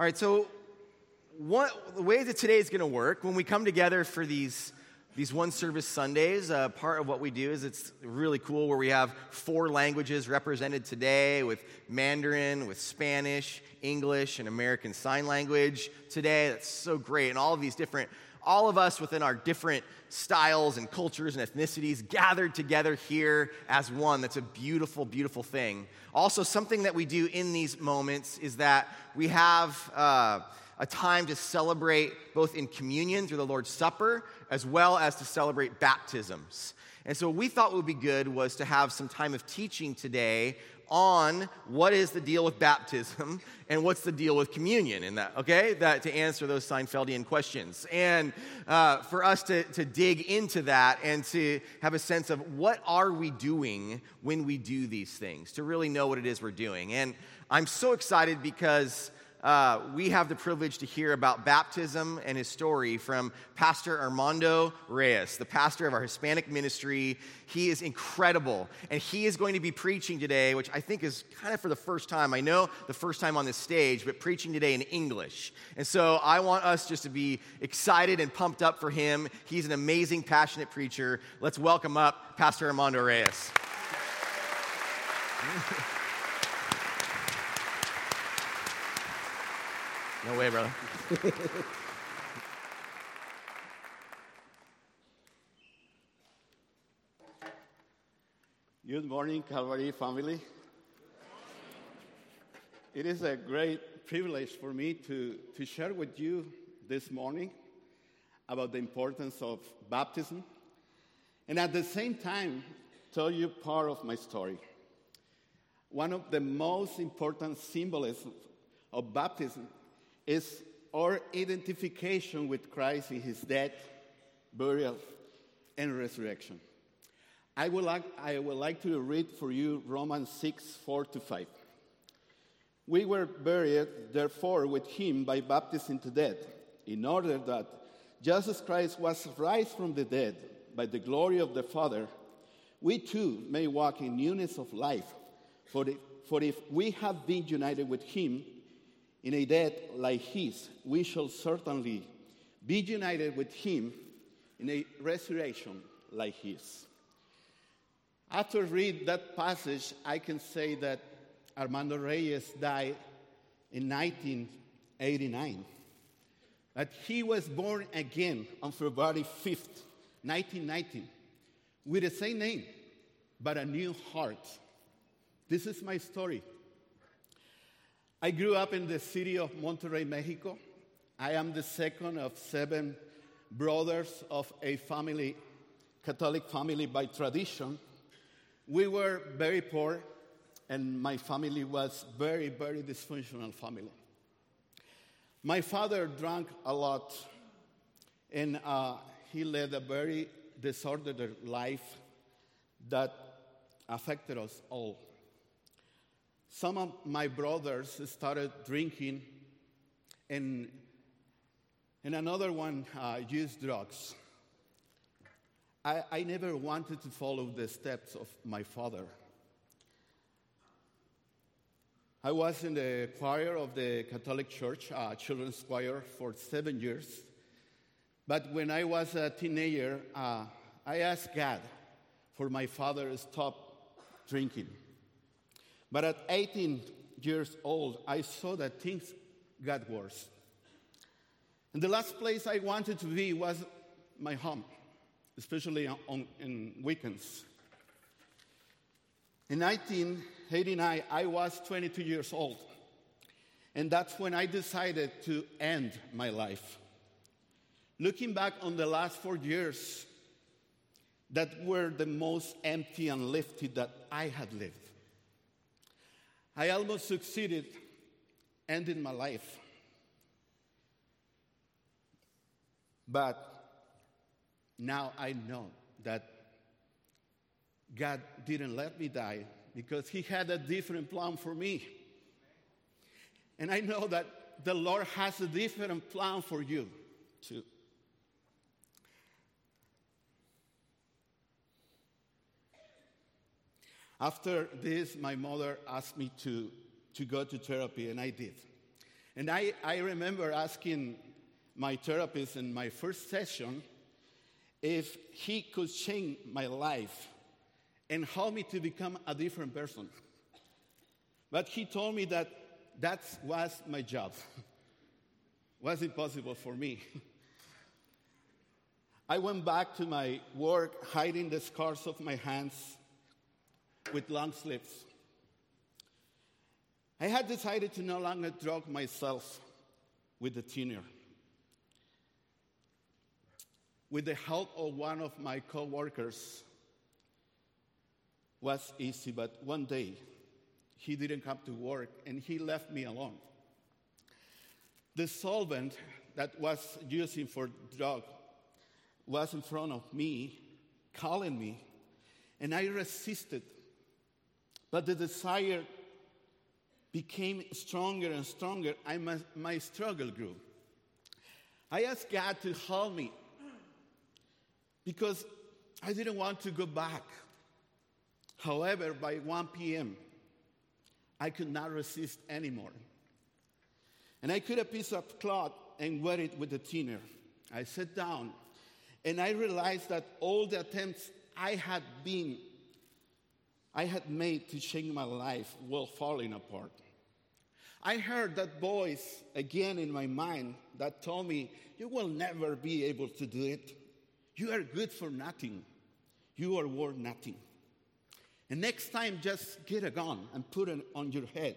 All right, so the way that today is going to work, when we come together for these, these one service Sundays, uh, part of what we do is it's really cool where we have four languages represented today with Mandarin, with Spanish, English, and American Sign Language today. That's so great. And all of these different, all of us within our different styles and cultures and ethnicities gathered together here as one. That's a beautiful, beautiful thing. Also, something that we do in these moments is that we have uh, a time to celebrate both in communion through the Lord's Supper as well as to celebrate baptisms. And so, what we thought would be good was to have some time of teaching today on what is the deal with baptism and what's the deal with communion in that, okay? That to answer those Seinfeldian questions. And uh, for us to, to dig into that and to have a sense of what are we doing when we do these things, to really know what it is we're doing. And I'm so excited because uh, we have the privilege to hear about baptism and his story from Pastor Armando Reyes, the pastor of our Hispanic ministry. He is incredible, and he is going to be preaching today, which I think is kind of for the first time. I know the first time on this stage, but preaching today in English. And so I want us just to be excited and pumped up for him. He's an amazing, passionate preacher. Let's welcome up Pastor Armando Reyes. No way, brother. Good morning, Calvary family. It is a great privilege for me to, to share with you this morning about the importance of baptism and at the same time tell you part of my story. One of the most important symbolisms of baptism is our identification with Christ in his death, burial, and resurrection. I would like, I would like to read for you Romans 6 4 to 5. We were buried, therefore, with him by baptism into death, in order that Jesus Christ was raised from the dead by the glory of the Father, we too may walk in newness of life. For for if we have been united with him in a death like his, we shall certainly be united with him in a resurrection like his. After read that passage, I can say that Armando Reyes died in 1989. That he was born again on February 5th, 1919, with the same name, but a new heart. This is my story. I grew up in the city of Monterrey, Mexico. I am the second of seven brothers of a family, Catholic family by tradition. We were very poor, and my family was very, very dysfunctional family. My father drank a lot, and uh, he led a very disordered life that affected us all. Some of my brothers started drinking, and, and another one uh, used drugs. I, I never wanted to follow the steps of my father. I was in the choir of the Catholic Church, uh, children's choir, for seven years. But when I was a teenager, uh, I asked God for my father to stop drinking. But at 18 years old, I saw that things got worse. And the last place I wanted to be was my home, especially on, on in weekends. In 1989, I was 22 years old. And that's when I decided to end my life. Looking back on the last four years, that were the most empty and lifted that I had lived. I almost succeeded ending my life. But now I know that God didn't let me die because He had a different plan for me. And I know that the Lord has a different plan for you too. After this, my mother asked me to, to go to therapy, and I did. And I, I remember asking my therapist in my first session if he could change my life and help me to become a different person. But he told me that that was my job. was impossible for me. I went back to my work hiding the scars of my hands with long sleeves. I had decided to no longer drug myself with the thinner. With the help of one of my coworkers, was easy, but one day he didn't come to work and he left me alone. The solvent that was using for drug was in front of me, calling me, and I resisted. But the desire became stronger and stronger, and my, my struggle grew. I asked God to help me because I didn't want to go back. However, by 1 p.m., I could not resist anymore. And I cut a piece of cloth and wet it with a thinner. I sat down and I realized that all the attempts I had been, I had made to change my life were falling apart. I heard that voice again in my mind that told me, You will never be able to do it. You are good for nothing. You are worth nothing. And next time, just get a gun and put it on your head.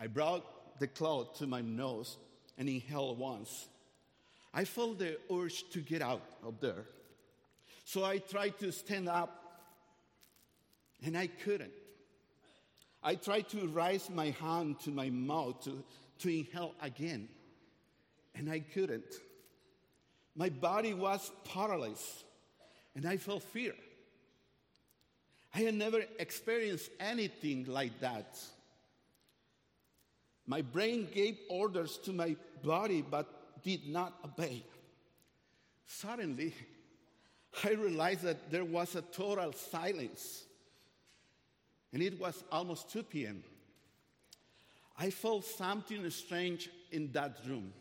I brought the cloth to my nose and inhaled once. I felt the urge to get out of there. So I tried to stand up and I couldn't. I tried to raise my hand to my mouth to, to inhale again, and I couldn't. My body was paralyzed, and I felt fear. I had never experienced anything like that. My brain gave orders to my body but did not obey. Suddenly, I realized that there was a total silence and it was almost 2 p.m. I felt something strange in that room.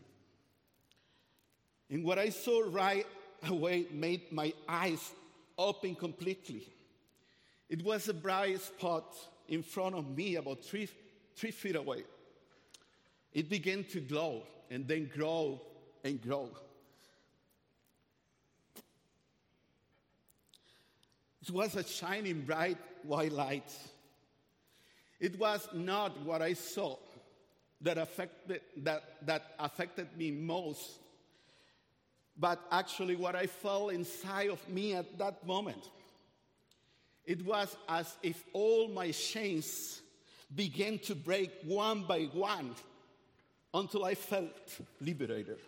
And what I saw right away made my eyes open completely. It was a bright spot in front of me, about three, three feet away. It began to glow and then grow and grow. It was a shining bright white light it was not what I saw that affected, that, that affected me most, but actually what I felt inside of me at that moment. It was as if all my chains began to break one by one until I felt liberated.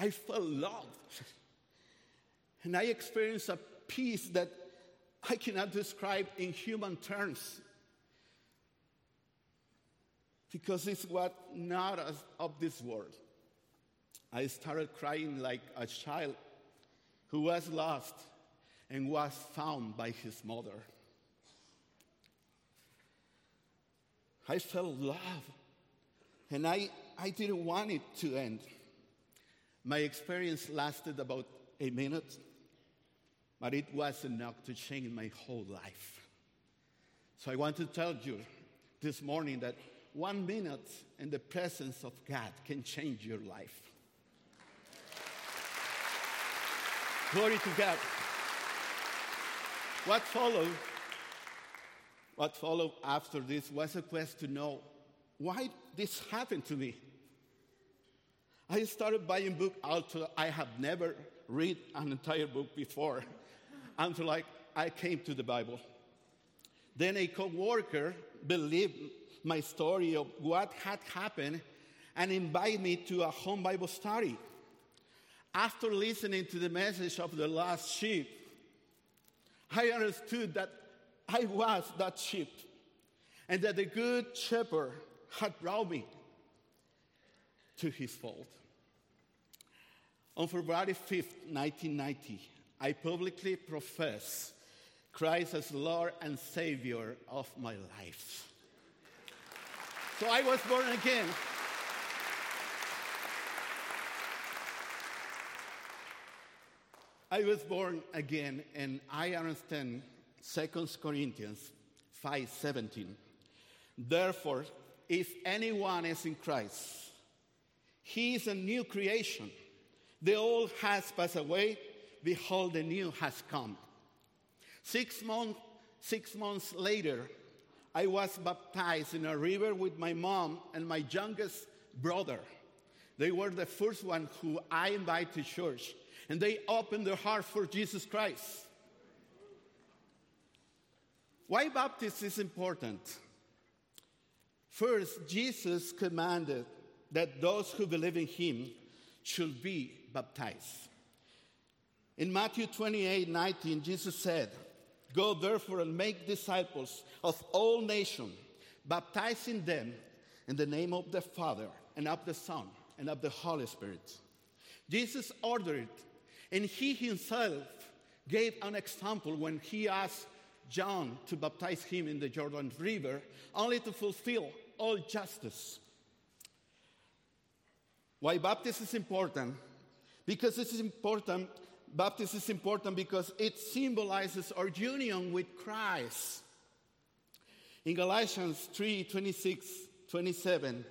I felt loved. And I experienced a peace that I cannot describe in human terms because it's what not of this world. I started crying like a child who was lost and was found by his mother. I felt love, and I, I didn't want it to end. My experience lasted about a minute, but it was enough to change my whole life. So I want to tell you this morning that one minute in the presence of God can change your life. Glory to God. What followed? What followed after this was a quest to know why this happened to me. I started buying books although I have never read an entire book before until I, I came to the Bible. Then a co-worker believed my story of what had happened and invite me to a home Bible study. After listening to the message of the lost sheep, I understood that I was that sheep and that the good shepherd had brought me to his fold. On February 5th, 1990, I publicly profess Christ as Lord and Savior of my life. So I was born again. I was born again, and I understand 2 Corinthians 5:17. Therefore, if anyone is in Christ, he is a new creation. The old has passed away; behold, the new has come. Six, month, six months later, I was baptized in a river with my mom and my youngest brother. They were the first one who I invited to church, and they opened their heart for Jesus Christ. Why baptism is important? First, Jesus commanded that those who believe in him should be baptized. In Matthew 28 19, Jesus said, Go therefore and make disciples of all nations, baptizing them in the name of the Father and of the Son and of the Holy Spirit. Jesus ordered, and he himself gave an example when he asked John to baptize him in the Jordan River, only to fulfill all justice. Why baptism is important? Because it's important, baptism is important because it symbolizes our union with Christ. In Galatians 3 26, 27,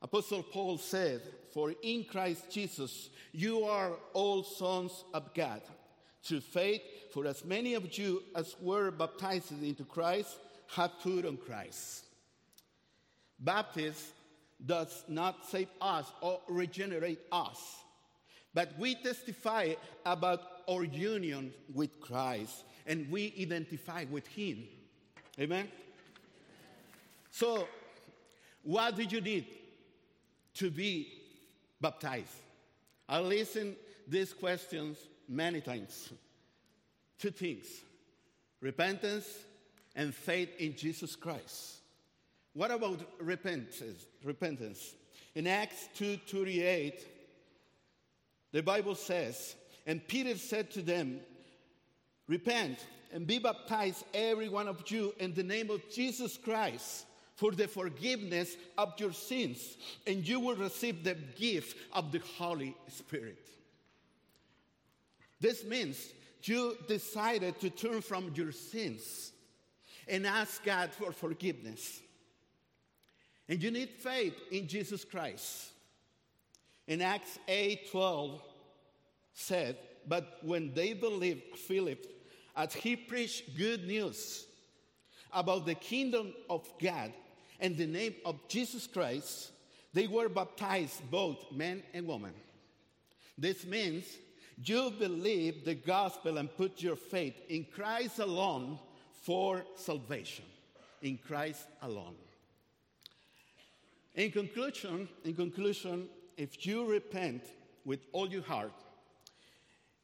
Apostle Paul said, For in Christ Jesus you are all sons of God through faith, for as many of you as were baptized into Christ have put on Christ. Baptism does not save us or regenerate us, but we testify about our union with Christ and we identify with Him. Amen? So, what do you need to be baptized? I listen these questions many times. Two things repentance and faith in Jesus Christ. What about repentance? repentance? In Acts 2:38, the Bible says, and Peter said to them, Repent and be baptized, every one of you, in the name of Jesus Christ for the forgiveness of your sins, and you will receive the gift of the Holy Spirit. This means you decided to turn from your sins and ask God for forgiveness. And you need faith in Jesus Christ. In Acts 8 12 said, But when they believed Philip, as he preached good news about the kingdom of God and the name of Jesus Christ, they were baptized, both men and women. This means you believe the gospel and put your faith in Christ alone for salvation. In Christ alone. In conclusion, in conclusion, if you repent with all your heart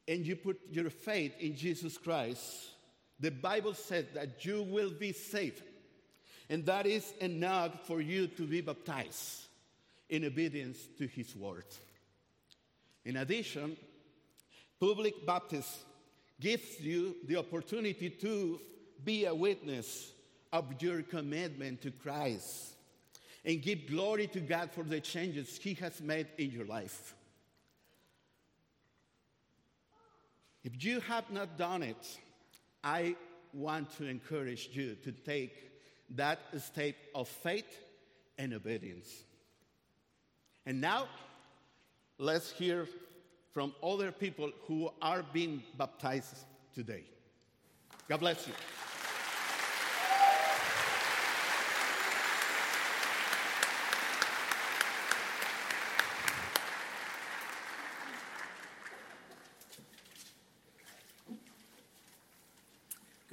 and you put your faith in Jesus Christ, the Bible says that you will be saved. And that is enough for you to be baptized in obedience to his word. In addition, public baptism gives you the opportunity to be a witness of your commitment to Christ and give glory to God for the changes He has made in your life. If you have not done it, I want to encourage you to take that step of faith and obedience. And now, let's hear from other people who are being baptized today. God bless you.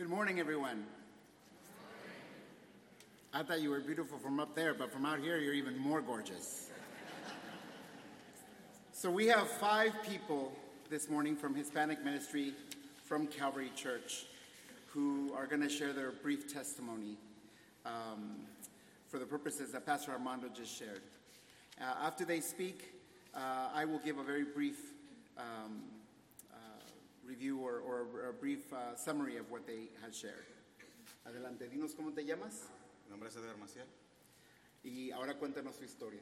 Good morning, everyone. I thought you were beautiful from up there, but from out here, you're even more gorgeous. so, we have five people this morning from Hispanic Ministry from Calvary Church who are going to share their brief testimony um, for the purposes that Pastor Armando just shared. Uh, after they speak, uh, I will give a very brief um, review or, or a brief uh, summary of what they had shared. Adelante, dinos cómo te llamas. Mi nombre es Eder Maciel. Y ahora cuéntanos su historia.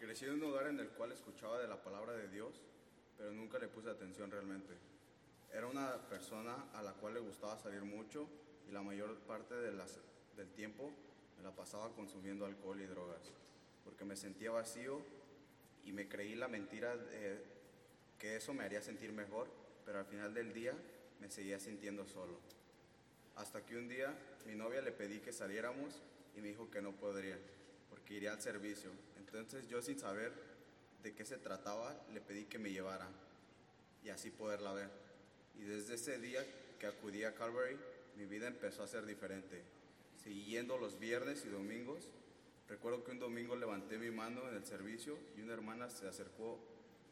Crecí en un hogar en el cual escuchaba de la palabra de Dios, pero nunca le puse atención realmente. Era una persona a la cual le gustaba salir mucho y la mayor parte de las- del tiempo me la pasaba consumiendo alcohol y drogas, porque me sentía vacío y me creí la mentira de que eso me haría sentir mejor, pero al final del día me seguía sintiendo solo. Hasta que un día mi novia le pedí que saliéramos y me dijo que no podría, porque iría al servicio. Entonces yo sin saber de qué se trataba, le pedí que me llevara y así poderla ver. Y desde ese día que acudí a Calvary, mi vida empezó a ser diferente. Seguí yendo los viernes y domingos. Recuerdo que un domingo levanté mi mano en el servicio y una hermana se acercó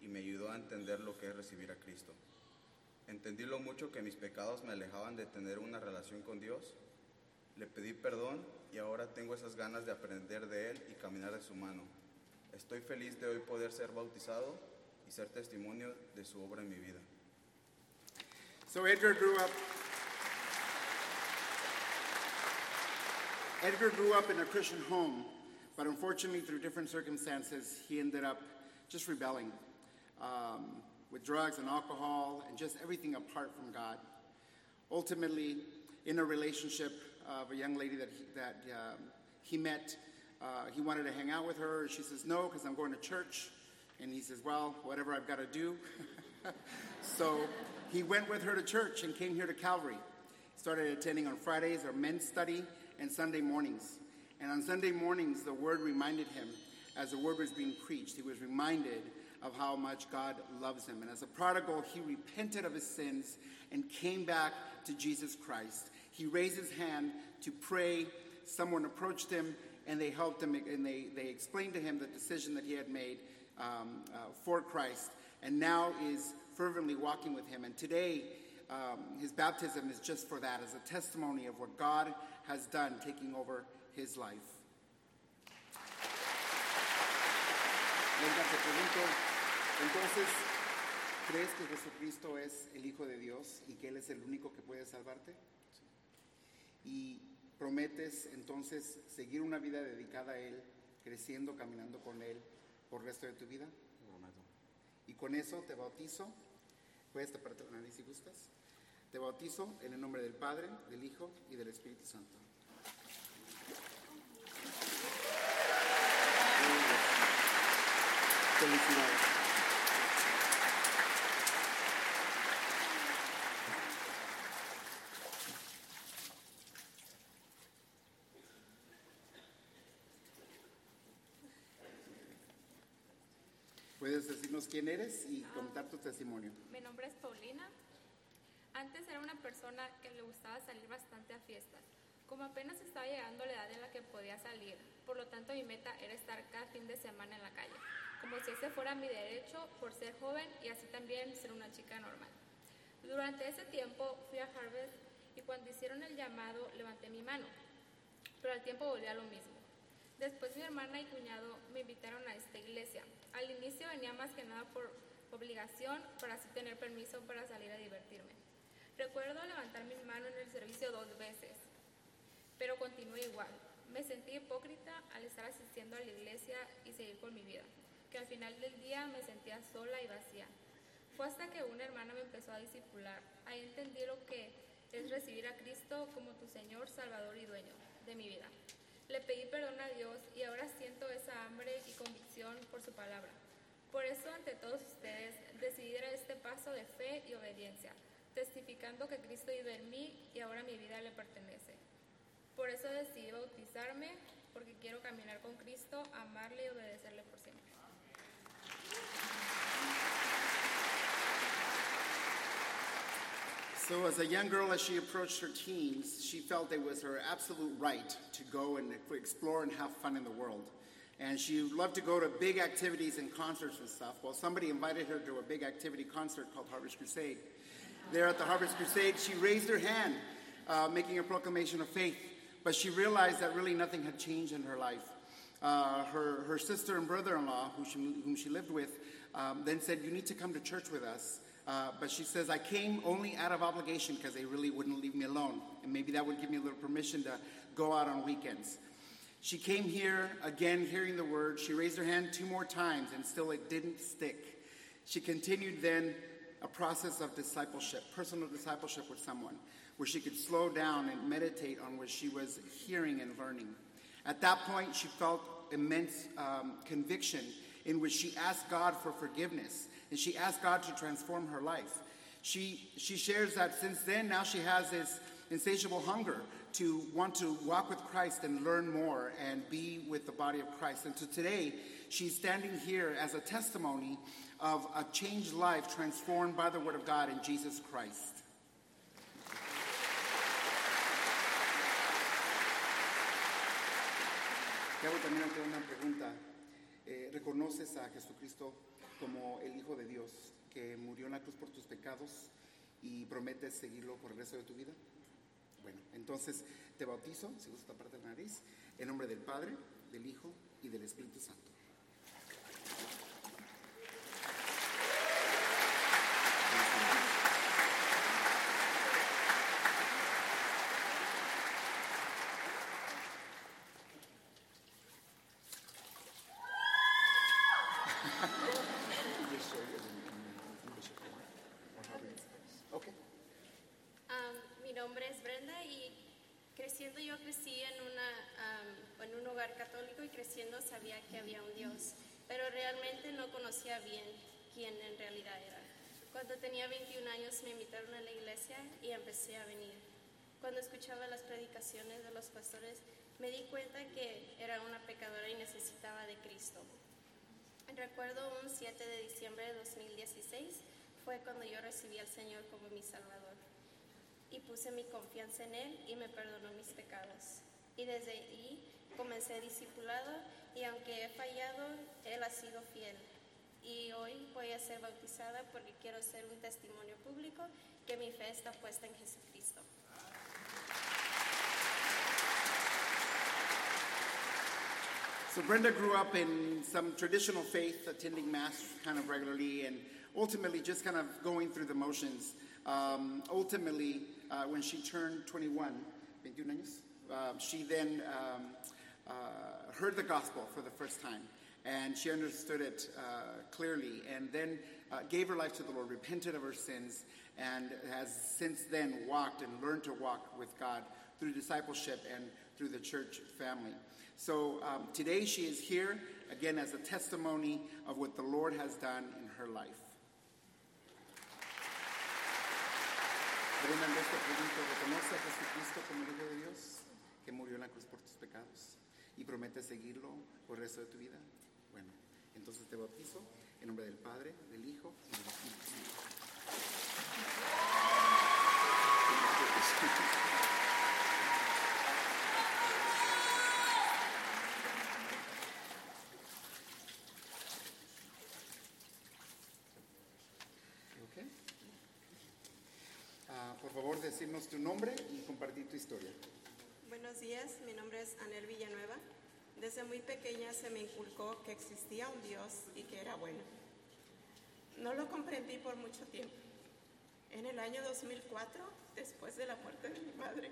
y me ayudó a entender lo que es recibir a Cristo. Entendí lo mucho que mis pecados me alejaban de tener una relación con Dios. Le pedí perdón y ahora tengo esas ganas de aprender de Él y caminar de su mano. Estoy feliz de hoy poder ser bautizado y ser testimonio de su obra en mi vida. So Edgar grew up. Edgar grew up in a Christian home, but unfortunately, through different circumstances, he ended up just rebelling um, with drugs and alcohol and just everything apart from God. Ultimately, in a relationship of a young lady that he, that um, he met, uh, he wanted to hang out with her. She says no because I'm going to church, and he says, "Well, whatever I've got to do." so he went with her to church and came here to Calvary. Started attending on Fridays our men's study and Sunday mornings. And on Sunday mornings, the word reminded him, as the word was being preached, he was reminded of how much God loves him. And as a prodigal, he repented of his sins and came back to Jesus Christ. He raised his hand to pray. Someone approached him and they helped him and they, they explained to him the decision that he had made um, uh, for Christ and now is fervently walking with him. And today, um, his baptism is just for that, as a testimony of what God has done taking over his life. Entonces, ¿crees que Jesucristo es el Hijo de Dios y que Él es el único que puede salvarte? Y prometes entonces seguir una vida dedicada a Él, creciendo, caminando con Él por el resto de tu vida. Y con eso te bautizo. Puedes taparte la nariz si gustas. Te bautizo en el nombre del Padre, del Hijo y del Espíritu Santo. Felicidades. Puedes decirnos quién eres y contar tu testimonio. Mi nombre es Paulina. Antes era una persona que le gustaba salir bastante a fiestas. Como apenas estaba llegando la edad en la que podía salir, por lo tanto mi meta era estar cada fin de semana en la calle, como si ese fuera mi derecho por ser joven y así también ser una chica normal. Durante ese tiempo fui a Harvest y cuando hicieron el llamado levanté mi mano, pero al tiempo volví a lo mismo. Después mi hermana y cuñado me invitaron a esta iglesia. Al inicio venía más que nada por obligación para así tener permiso para salir a divertirme. Recuerdo levantar mi mano en el servicio dos veces, pero continué igual. Me sentí hipócrita al estar asistiendo a la iglesia y seguir con mi vida, que al final del día me sentía sola y vacía. Fue hasta que una hermana me empezó a discipular. Ahí entendí lo que es recibir a Cristo como tu Señor, Salvador y dueño de mi vida. Le pedí perdón a Dios y ahora siento esa hambre y convicción por su palabra. Por eso, ante todos ustedes, decidí dar este paso de fe y obediencia, testificando que Cristo vive en mí y ahora mi vida le pertenece. Por eso decidí bautizarme, porque quiero caminar con Cristo, amarle y obedecerle por siempre. So, as a young girl, as she approached her teens, she felt it was her absolute right to go and explore and have fun in the world. And she loved to go to big activities and concerts and stuff. Well, somebody invited her to a big activity concert called Harvest Crusade. There at the Harvest Crusade, she raised her hand, uh, making a proclamation of faith. But she realized that really nothing had changed in her life. Uh, her, her sister and brother in law, who she, whom she lived with, um, then said, You need to come to church with us. Uh, but she says, I came only out of obligation because they really wouldn't leave me alone. And maybe that would give me a little permission to go out on weekends. She came here again hearing the word. She raised her hand two more times and still it didn't stick. She continued then a process of discipleship, personal discipleship with someone, where she could slow down and meditate on what she was hearing and learning. At that point, she felt immense um, conviction in which she asked God for forgiveness and she asked God to transform her life. She, she shares that since then, now she has this insatiable hunger to want to walk with Christ and learn more and be with the body of Christ. And so today, she's standing here as a testimony of a changed life transformed by the Word of God in Jesus Christ. Te hago también una pregunta. Eh, ¿Reconoces a Jesucristo como el Hijo de Dios que murió en la cruz por tus pecados y prometes seguirlo por el resto de tu vida? Bueno, entonces te bautizo, si gusta taparte la nariz, en nombre del Padre, del Hijo y del Espíritu Santo. Okay. Am, mi nombre es Brenda y creciendo yo crecí en, una, am, en un hogar católico y creciendo sabía que había un Dios, pero realmente no conocía bien quién en realidad era. Cuando tenía 21 años me invitaron a la iglesia y empecé a venir. Cuando escuchaba las predicaciones de los pastores me di cuenta que era una pecadora y necesitaba de Cristo. Recuerdo un 7 de diciembre de 2016 fue cuando yo recibí al Señor como mi Salvador y puse mi confianza en Él y me perdonó mis pecados. Y desde ahí comencé discipulado y aunque he fallado, Él ha sido fiel. Y hoy voy a ser bautizada porque quiero ser un testimonio público que mi fe está puesta en Jesucristo. So Brenda grew up in some traditional faith, attending mass kind of regularly, and ultimately just kind of going through the motions. Um, ultimately, uh, when she turned 21, 21 años, uh, she then um, uh, heard the gospel for the first time, and she understood it uh, clearly, and then uh, gave her life to the Lord, repented of her sins, and has since then walked and learned to walk with God through discipleship and through the church family. So um, today she is here again as a testimony of what the Lord has done in her life. ¿reconoce a Jesucristo como Hijo de Dios que murió en la cruz por tus pecados y prometes seguirlo por el resto de tu vida? Bueno, entonces te bautizo en nombre del Padre, del Hijo y del Espíritu Santo. Ah, por favor, decirnos tu nombre y compartir tu historia. Buenos días, mi nombre es Anel Villanueva. Desde muy pequeña se me inculcó que existía un Dios y que era bueno. No lo comprendí por mucho tiempo. En el año 2004, después de la muerte de mi madre,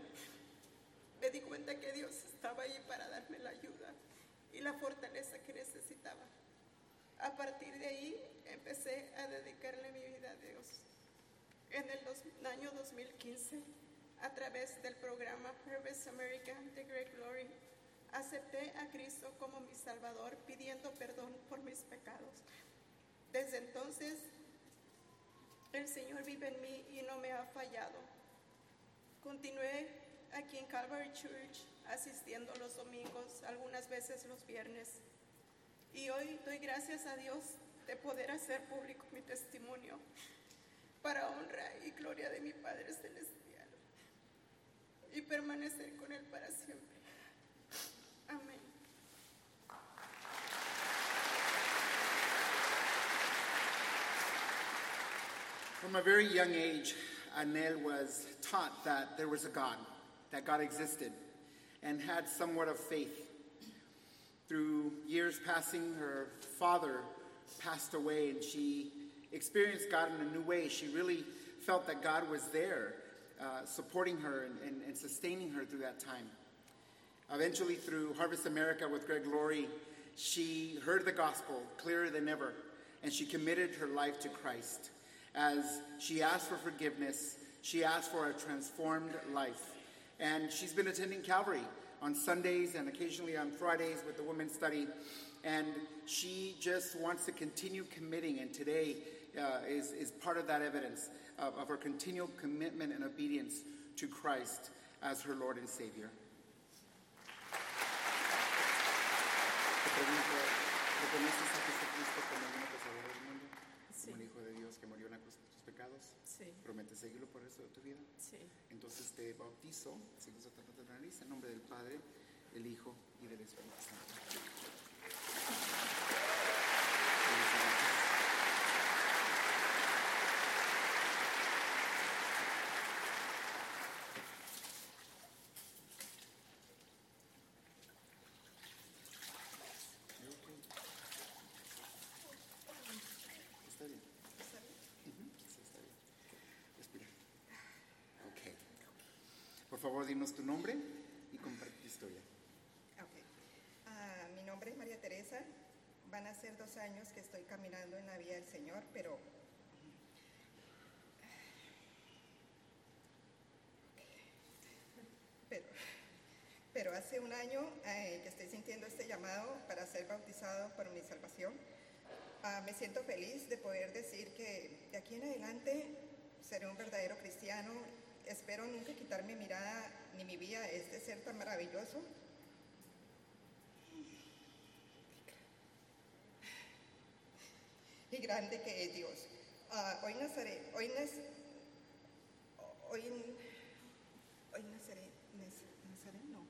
me di cuenta que Dios estaba ahí para darme la ayuda y la fortaleza que necesitaba. A partir de ahí empecé a dedicarle mi vida a Dios. En el año 2015, a través del programa Harvest America de Great Glory, acepté a Cristo como mi Salvador pidiendo perdón por mis pecados. Desde entonces, el Señor vive en mí y no me ha fallado. Continué aquí en Calvary Church asistiendo los domingos, algunas veces los viernes. Y hoy doy gracias a Dios de poder hacer público mi testimonio para honra y gloria de mi Padre Celestial y permanecer con Él para siempre. Amén. From a very young age, Anel was taught that there was a God, that God existed, and had somewhat of faith. Through years passing, her father passed away, and she experienced God in a new way. She really felt that God was there, uh, supporting her and, and, and sustaining her through that time. Eventually, through Harvest America with Greg Laurie, she heard the gospel clearer than ever, and she committed her life to Christ. As she asked for forgiveness, she asked for a transformed life. And she's been attending Calvary on Sundays and occasionally on Fridays with the women's study. And she just wants to continue committing, and today uh, is, is part of that evidence of, of her continual commitment and obedience to Christ as her Lord and Savior. Te pregunto, ¿reconoces a Jesucristo como el único Salvador del mundo? Sí. Como el Hijo de Dios que murió en la cruz por tus pecados. Sí. ¿Prometes seguirlo por el resto de tu vida? Sí. Entonces te bautizo, sigo tratando de la nariz, en nombre del Padre, del Hijo y del Espíritu Santo. Dinos tu nombre y comparte tu historia. Ah, mi nombre es María Teresa. Van a ser dos años que estoy caminando en la vía del Señor, pero... Pero, pero hace un año eh, que estoy sintiendo este llamado para ser bautizado por mi salvación. Ah, me siento feliz de poder decir que de aquí en adelante seré un verdadero cristiano. Espero nunca quitar mi mirada ni mi vida a este ser tan maravilloso. Y grande que es Dios. Ah, hoy naceré, hoy nac- hoy, hoy naceré, nac- naceré, no,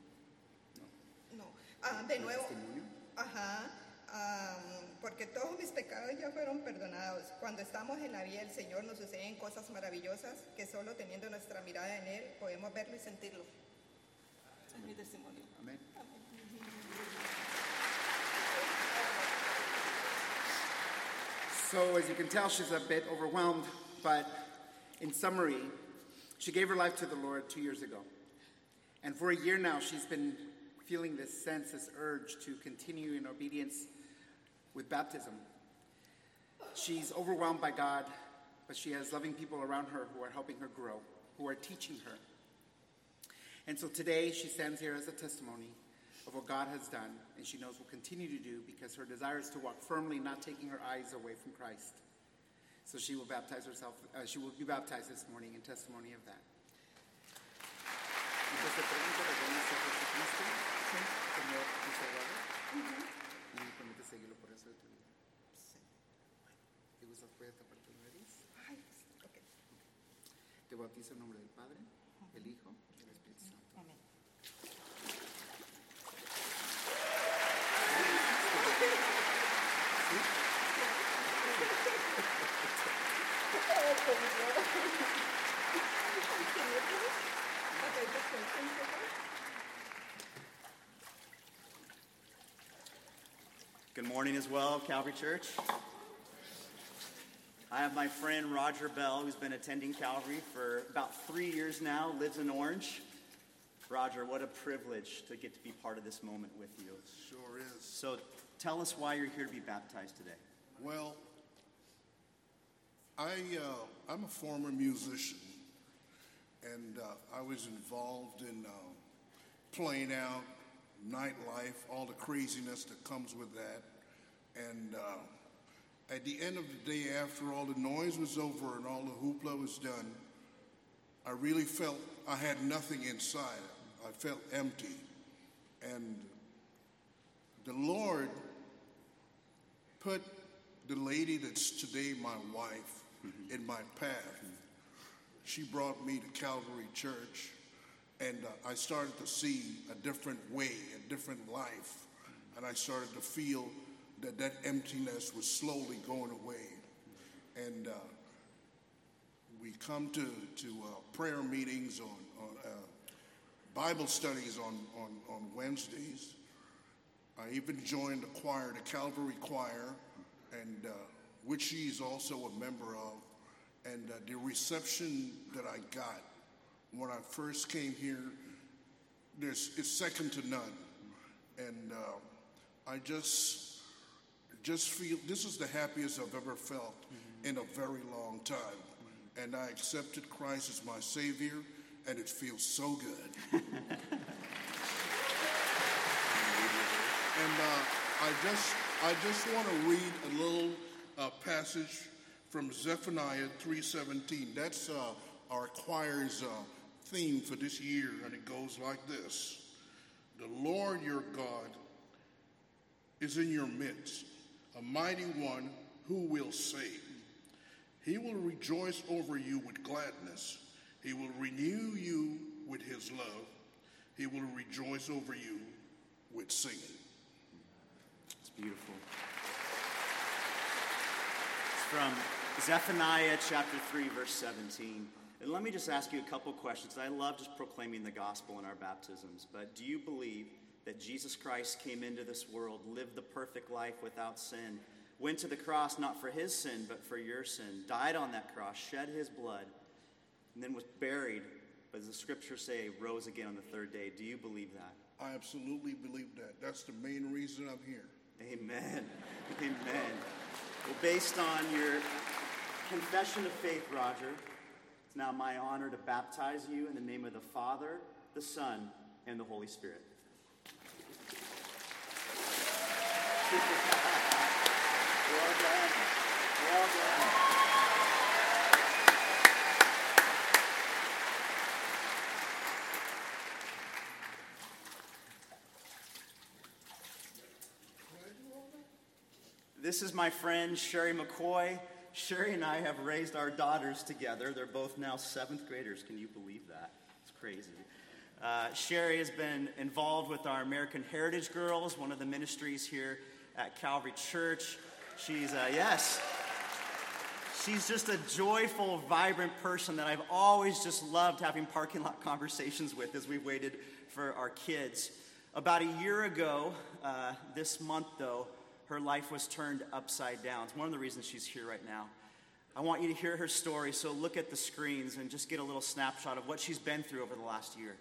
no, Ah, de nuevo, testimonio? ajá, am, porque todos mis pecados ya fueron perdonados. Cuando estamos en la vía del Señor nos suceden cosas maravillosas que solo teniendo nuestra mirada en Él podemos verlo y sentirlo. Es mi testimonio. Amén. So, as you can tell, she's a bit overwhelmed, but in summary, she gave her life to the Lord two years ago. And for a year now, she's been feeling this sense, this urge to continue in obedience with baptism. She's overwhelmed by God, but she has loving people around her who are helping her grow, who are teaching her. And so today she stands here as a testimony of what God has done, and she knows will continue to do because her desire is to walk firmly, not taking her eyes away from Christ. So she will baptize herself, uh, she will be baptized this morning in testimony of that. Entonces te pregunto, ¿reconoces a Jesucristo como tu Salvador? Y prometes seguirlo por el resto de tu vida. ¿Te gusta puedes tapar tu nariz? Ay, ok. Te bautizo en nombre del Padre, del Hijo y del Espíritu Santo. Amén. Good morning as well, Calvary Church. I have my friend Roger Bell, who's been attending Calvary for about three years now, lives in Orange. Roger, what a privilege to get to be part of this moment with you. Sure is. So tell us why you're here to be baptized today. Well, I, uh, I'm a former musician, and uh, I was involved in uh, playing out nightlife, all the craziness that comes with that. And uh, at the end of the day, after all the noise was over and all the hoopla was done, I really felt I had nothing inside. I felt empty. And the Lord put the lady that's today my wife in my path. She brought me to Calvary Church, and uh, I started to see a different way, a different life, and I started to feel that that emptiness was slowly going away. And uh, we come to to uh, prayer meetings on, on uh, Bible studies on, on, on Wednesdays. I even joined a choir, the Calvary Choir, and uh, which she's also a member of. And uh, the reception that I got when I first came here it's second to none. And uh, I just, just feel this is the happiest I've ever felt in a very long time. And I accepted Christ as my Savior, and it feels so good. And uh, I just, I just want to read a little uh, passage from Zephaniah 3:17. That's uh, our choir's uh, theme for this year, and it goes like this: The Lord your God is in your midst, a mighty one who will save. He will rejoice over you with gladness. He will renew you with his love. He will rejoice over you with singing. It's beautiful. It's from Zephaniah chapter 3, verse 17. And let me just ask you a couple questions. I love just proclaiming the gospel in our baptisms, but do you believe that Jesus Christ came into this world, lived the perfect life without sin, went to the cross not for his sin, but for your sin, died on that cross, shed his blood, and then was buried, but as the scriptures say, rose again on the third day? Do you believe that? I absolutely believe that. That's the main reason I'm here. Amen. Amen. Well, based on your confession of faith, Roger, it's now my honor to baptize you in the name of the Father, the Son, and the Holy Spirit. well done. Well done. This is my friend Sherry McCoy. Sherry and I have raised our daughters together. They're both now seventh graders. Can you believe that? It's crazy. Uh, Sherry has been involved with our American Heritage Girls, one of the ministries here at Calvary Church. She's, uh, yes, she's just a joyful, vibrant person that I've always just loved having parking lot conversations with as we waited for our kids. About a year ago, uh, this month though, her life was turned upside down. It's one of the reasons she's here right now. I want you to hear her story, so look at the screens and just get a little snapshot of what she's been through over the last year.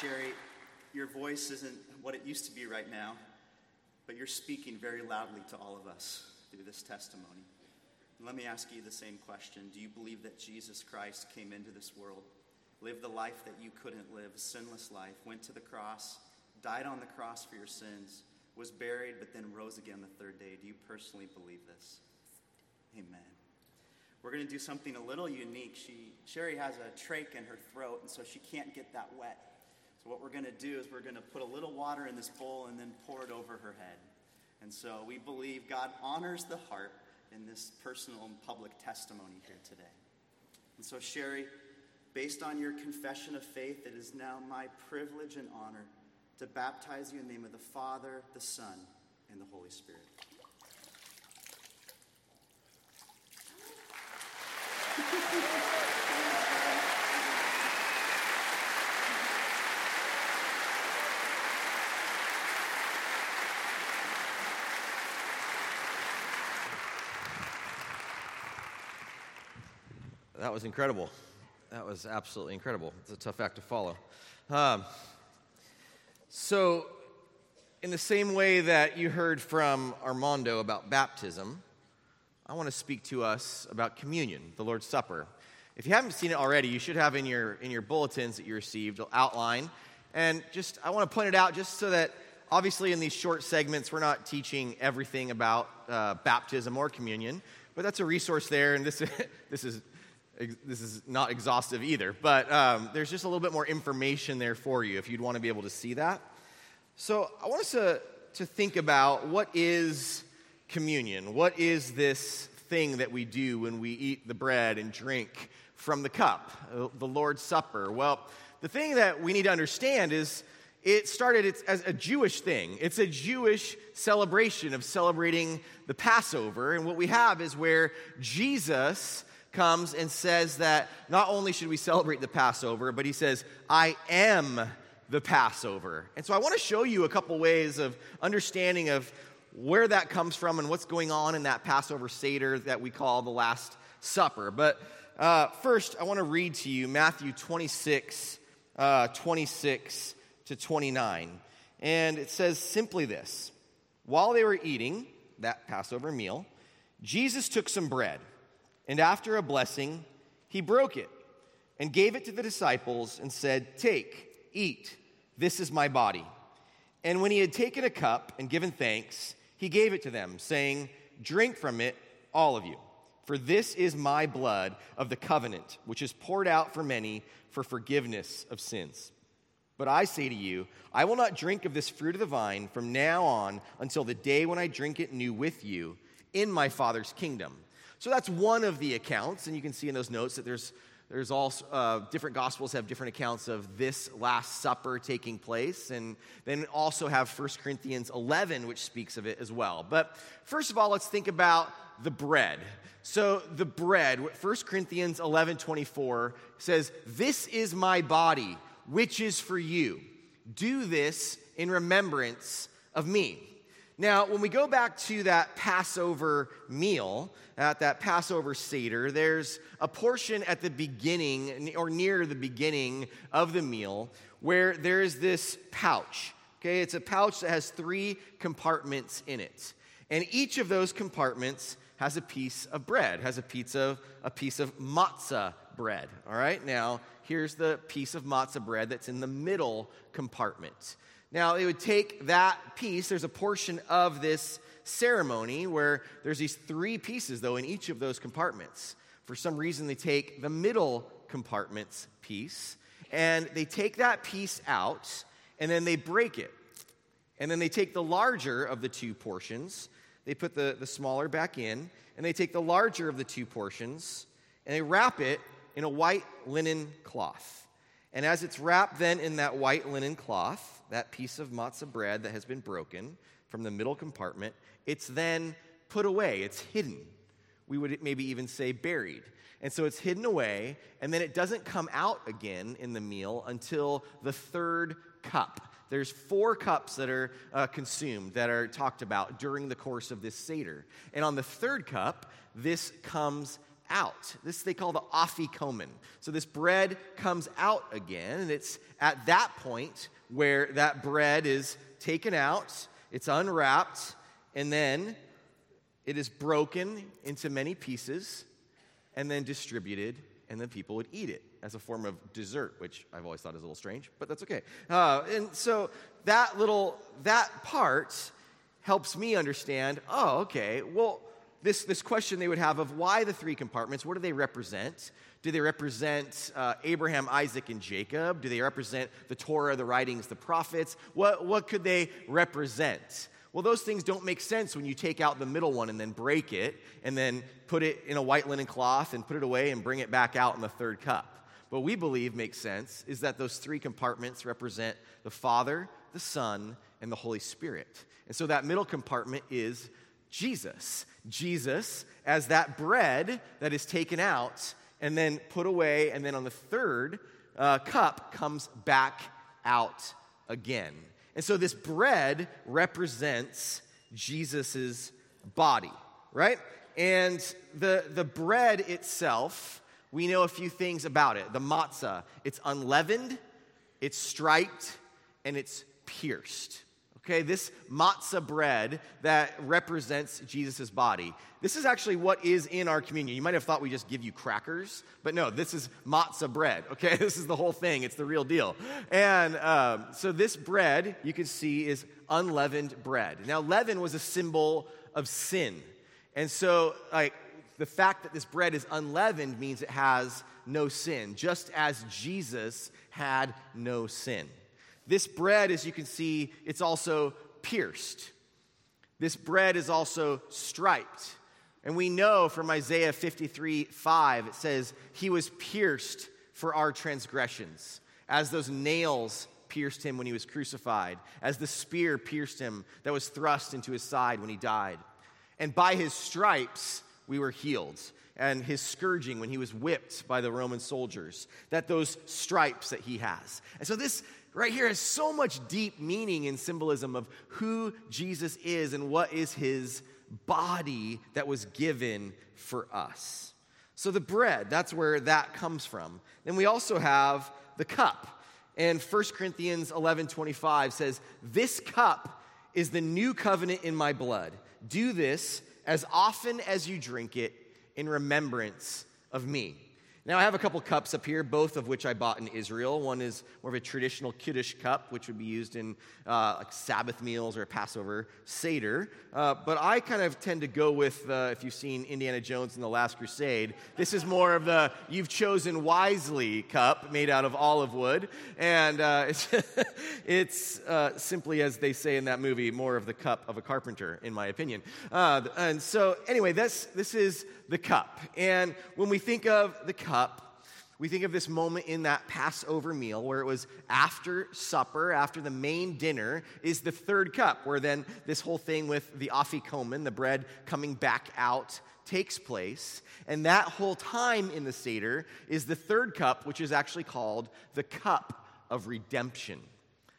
Sherry, your voice isn't what it used to be right now, but you're speaking very loudly to all of us through this testimony. let me ask you the same question Do you believe that Jesus Christ came into this world, lived the life that you couldn't live, a sinless life, went to the cross, died on the cross for your sins, was buried, but then rose again the third day? Do you personally believe this? Amen. We're going to do something a little unique. She, Sherry has a trach in her throat, and so she can't get that wet. So, what we're going to do is we're going to put a little water in this bowl and then pour it over her head. And so, we believe God honors the heart in this personal and public testimony here today. And so, Sherry, based on your confession of faith, it is now my privilege and honor to baptize you in the name of the Father, the Son, and the Holy Spirit. That was incredible. That was absolutely incredible. It's a tough act to follow. Um, so, in the same way that you heard from Armando about baptism, I want to speak to us about communion, the Lord's Supper. If you haven't seen it already, you should have in your, in your bulletins that you received an outline. And just, I want to point it out just so that obviously in these short segments, we're not teaching everything about uh, baptism or communion, but that's a resource there. And this, this, is, this is not exhaustive either, but um, there's just a little bit more information there for you if you'd want to be able to see that. So I want us to, to think about what is communion. What is this thing that we do when we eat the bread and drink from the cup, uh, the Lord's Supper? Well, the thing that we need to understand is it started as a Jewish thing. It's a Jewish celebration of celebrating the Passover. And what we have is where Jesus comes and says that not only should we celebrate the Passover, but he says, I am the Passover. And so I want to show you a couple ways of understanding of where that comes from and what's going on in that Passover Seder that we call the Last Supper. But uh, first, I want to read to you Matthew 26, uh, 26 to 29. And it says simply this While they were eating that Passover meal, Jesus took some bread, and after a blessing, he broke it and gave it to the disciples and said, Take, eat, this is my body. And when he had taken a cup and given thanks, he gave it to them, saying, Drink from it, all of you. For this is my blood of the covenant, which is poured out for many for forgiveness of sins. But I say to you, I will not drink of this fruit of the vine from now on until the day when I drink it new with you in my Father's kingdom. So that's one of the accounts, and you can see in those notes that there's there's also uh, different gospels have different accounts of this last supper taking place and then also have 1 corinthians 11 which speaks of it as well. But first of all let's think about the bread. So the bread 1 corinthians 11 24 says this is my body which is for you. Do this in remembrance of me now, when we go back to that Passover meal, at that Passover Seder, there's a portion at the beginning or near the beginning of the meal where there's this pouch. Okay, it's a pouch that has three compartments in it. And each of those compartments has a piece of bread, has a piece of, a piece of matzah bread. All right, now here's the piece of matzah bread that's in the middle compartment. Now, it would take that piece, there's a portion of this ceremony where there's these three pieces, though, in each of those compartments. For some reason, they take the middle compartment's piece and they take that piece out and then they break it. And then they take the larger of the two portions, they put the, the smaller back in, and they take the larger of the two portions and they wrap it in a white linen cloth. And as it's wrapped then in that white linen cloth, that piece of matzah bread that has been broken from the middle compartment, it's then put away, it's hidden. We would maybe even say buried. And so it's hidden away, and then it doesn't come out again in the meal until the third cup. There's four cups that are uh, consumed that are talked about during the course of this Seder. And on the third cup, this comes out. This they call the afikomen. So this bread comes out again, and it's at that point where that bread is taken out, it's unwrapped, and then it is broken into many pieces and then distributed, and then people would eat it as a form of dessert, which I've always thought is a little strange, but that's okay. Uh, and so that little, that part helps me understand oh, okay, well, this, this question they would have of why the three compartments, what do they represent? Do they represent uh, Abraham, Isaac, and Jacob? Do they represent the Torah, the writings, the prophets? What, what could they represent? Well, those things don't make sense when you take out the middle one and then break it and then put it in a white linen cloth and put it away and bring it back out in the third cup. What we believe makes sense is that those three compartments represent the Father, the Son, and the Holy Spirit. And so that middle compartment is Jesus. Jesus as that bread that is taken out and then put away, and then on the third uh, cup comes back out again. And so this bread represents Jesus' body, right? And the, the bread itself, we know a few things about it. The matzah, it's unleavened, it's striped, and it's pierced. Okay, this matzah bread that represents Jesus' body. This is actually what is in our communion. You might have thought we just give you crackers, but no, this is matzah bread. Okay, this is the whole thing. It's the real deal. And um, so this bread, you can see, is unleavened bread. Now, leaven was a symbol of sin. And so, like, the fact that this bread is unleavened means it has no sin, just as Jesus had no sin. This bread, as you can see, it's also pierced. This bread is also striped. And we know from Isaiah 53 5, it says, He was pierced for our transgressions, as those nails pierced him when he was crucified, as the spear pierced him that was thrust into his side when he died. And by his stripes we were healed, and his scourging when he was whipped by the Roman soldiers, that those stripes that he has. And so this right here has so much deep meaning and symbolism of who Jesus is and what is his body that was given for us. So the bread, that's where that comes from. Then we also have the cup. And 1 Corinthians 11 25 says, This cup is the new covenant in my blood. Do this as often as you drink it in remembrance of me. Now, I have a couple cups up here, both of which I bought in Israel. One is more of a traditional Kiddush cup, which would be used in uh, like Sabbath meals or Passover Seder. Uh, but I kind of tend to go with, uh, if you've seen Indiana Jones and the Last Crusade, this is more of the You've Chosen Wisely cup made out of olive wood. And uh, it's, it's uh, simply, as they say in that movie, more of the cup of a carpenter, in my opinion. Uh, and so, anyway, this, this is the cup. And when we think of the cup, we think of this moment in that Passover meal where it was after supper, after the main dinner, is the third cup, where then this whole thing with the afikomen, the bread coming back out, takes place. And that whole time in the Seder is the third cup, which is actually called the cup of redemption.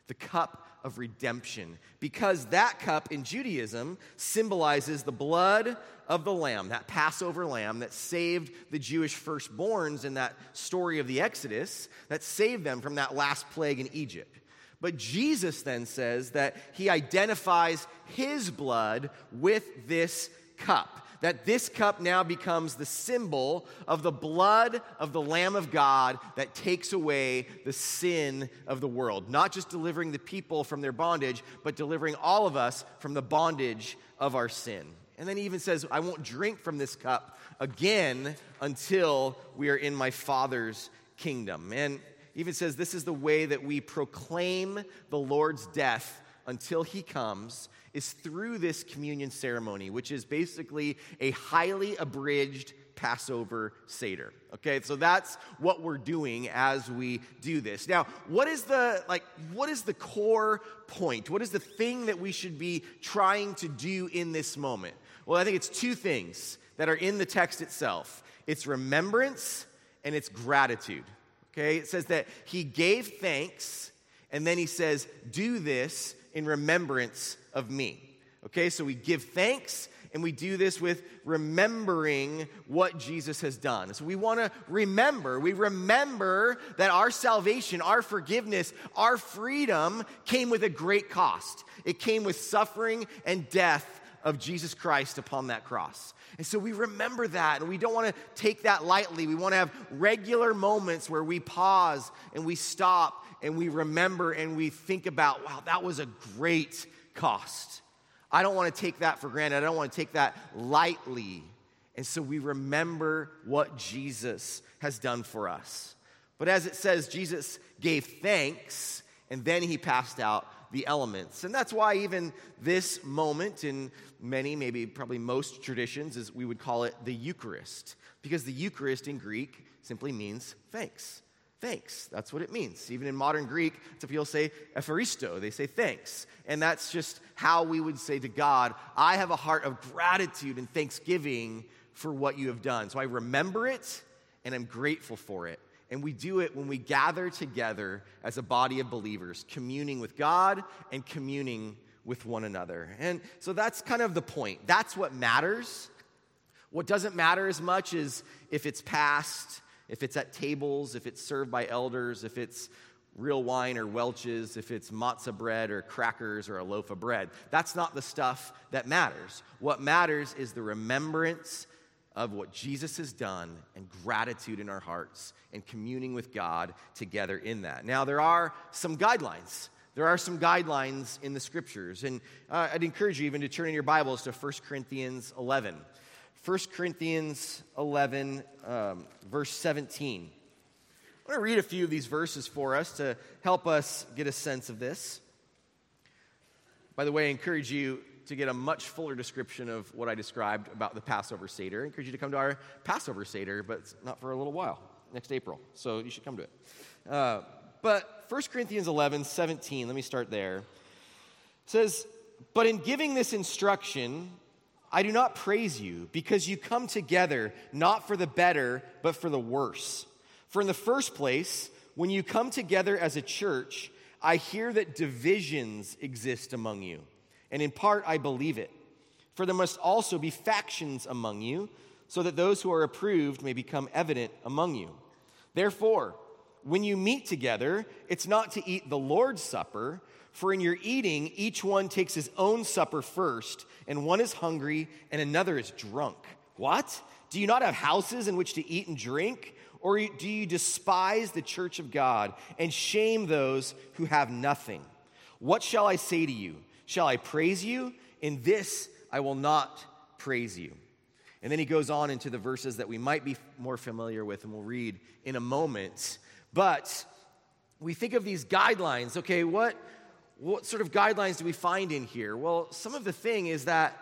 The cup of redemption because that cup in Judaism symbolizes the blood of the lamb, that Passover lamb that saved the Jewish firstborns in that story of the Exodus, that saved them from that last plague in Egypt. But Jesus then says that he identifies his blood with this cup that this cup now becomes the symbol of the blood of the Lamb of God that takes away the sin of the world. Not just delivering the people from their bondage, but delivering all of us from the bondage of our sin. And then he even says, I won't drink from this cup again until we are in my Father's kingdom. And even says, This is the way that we proclaim the Lord's death until he comes is through this communion ceremony, which is basically a highly abridged Passover Seder. Okay, so that's what we're doing as we do this. Now, what is the like what is the core point? What is the thing that we should be trying to do in this moment? Well, I think it's two things that are in the text itself. It's remembrance and it's gratitude. Okay? It says that he gave thanks and then he says, "Do this in remembrance of me. Okay, so we give thanks And we do this with remembering what Jesus has done. So we want to remember. We remember that our salvation, our forgiveness, our freedom came with a great cost. It came with suffering and death of Jesus Christ upon that cross. And so we remember that, and we don't want to take that lightly. We want to have regular moments where we pause and we stop and we remember and we think about, wow, that was a great cost. I don't want to take that for granted. I don't want to take that lightly. And so we remember what Jesus has done for us. But as it says, Jesus gave thanks and then he passed out the elements. And that's why even this moment in many, maybe probably most traditions, is we would call it the Eucharist. Because the Eucharist in Greek simply means thanks. Thanks. That's what it means. Even in modern Greek, some people say Eucharisto. They say thanks. And that's just how we would say to God, I have a heart of gratitude and thanksgiving for what you have done. So I remember it and I'm grateful for it. And we do it when we gather together as a body of believers, communing with God and communing with one another. And so that's kind of the point. That's what matters. What doesn't matter as much is if it's passed, if it's at tables, if it's served by elders, if it's real wine or Welch's, if it's matzah bread or crackers or a loaf of bread. That's not the stuff that matters. What matters is the remembrance of what Jesus has done and gratitude in our hearts and communing with God together in that. Now, there are some guidelines. There are some guidelines in the scriptures, and uh, I'd encourage you even to turn in your Bibles to 1 Corinthians 11. 1 Corinthians 11, um, verse 17. I want to read a few of these verses for us to help us get a sense of this. By the way, I encourage you to get a much fuller description of what I described about the Passover Seder, I encourage you to come to our Passover Seder, but not for a little while, next April. So you should come to it. Uh, but 1 Corinthians 11, 17, let me start there. says, But in giving this instruction, I do not praise you because you come together not for the better, but for the worse. For in the first place, when you come together as a church, I hear that divisions exist among you and in part I believe it. For there must also be factions among you, so that those who are approved may become evident among you. Therefore, when you meet together, it's not to eat the Lord's Supper, for in your eating, each one takes his own supper first, and one is hungry and another is drunk. What? Do you not have houses in which to eat and drink? Or do you despise the church of God and shame those who have nothing? What shall I say to you? Shall I praise you? In this I will not praise you. And then he goes on into the verses that we might be more familiar with and we'll read in a moment. But we think of these guidelines. Okay, what, what sort of guidelines do we find in here? Well, some of the thing is that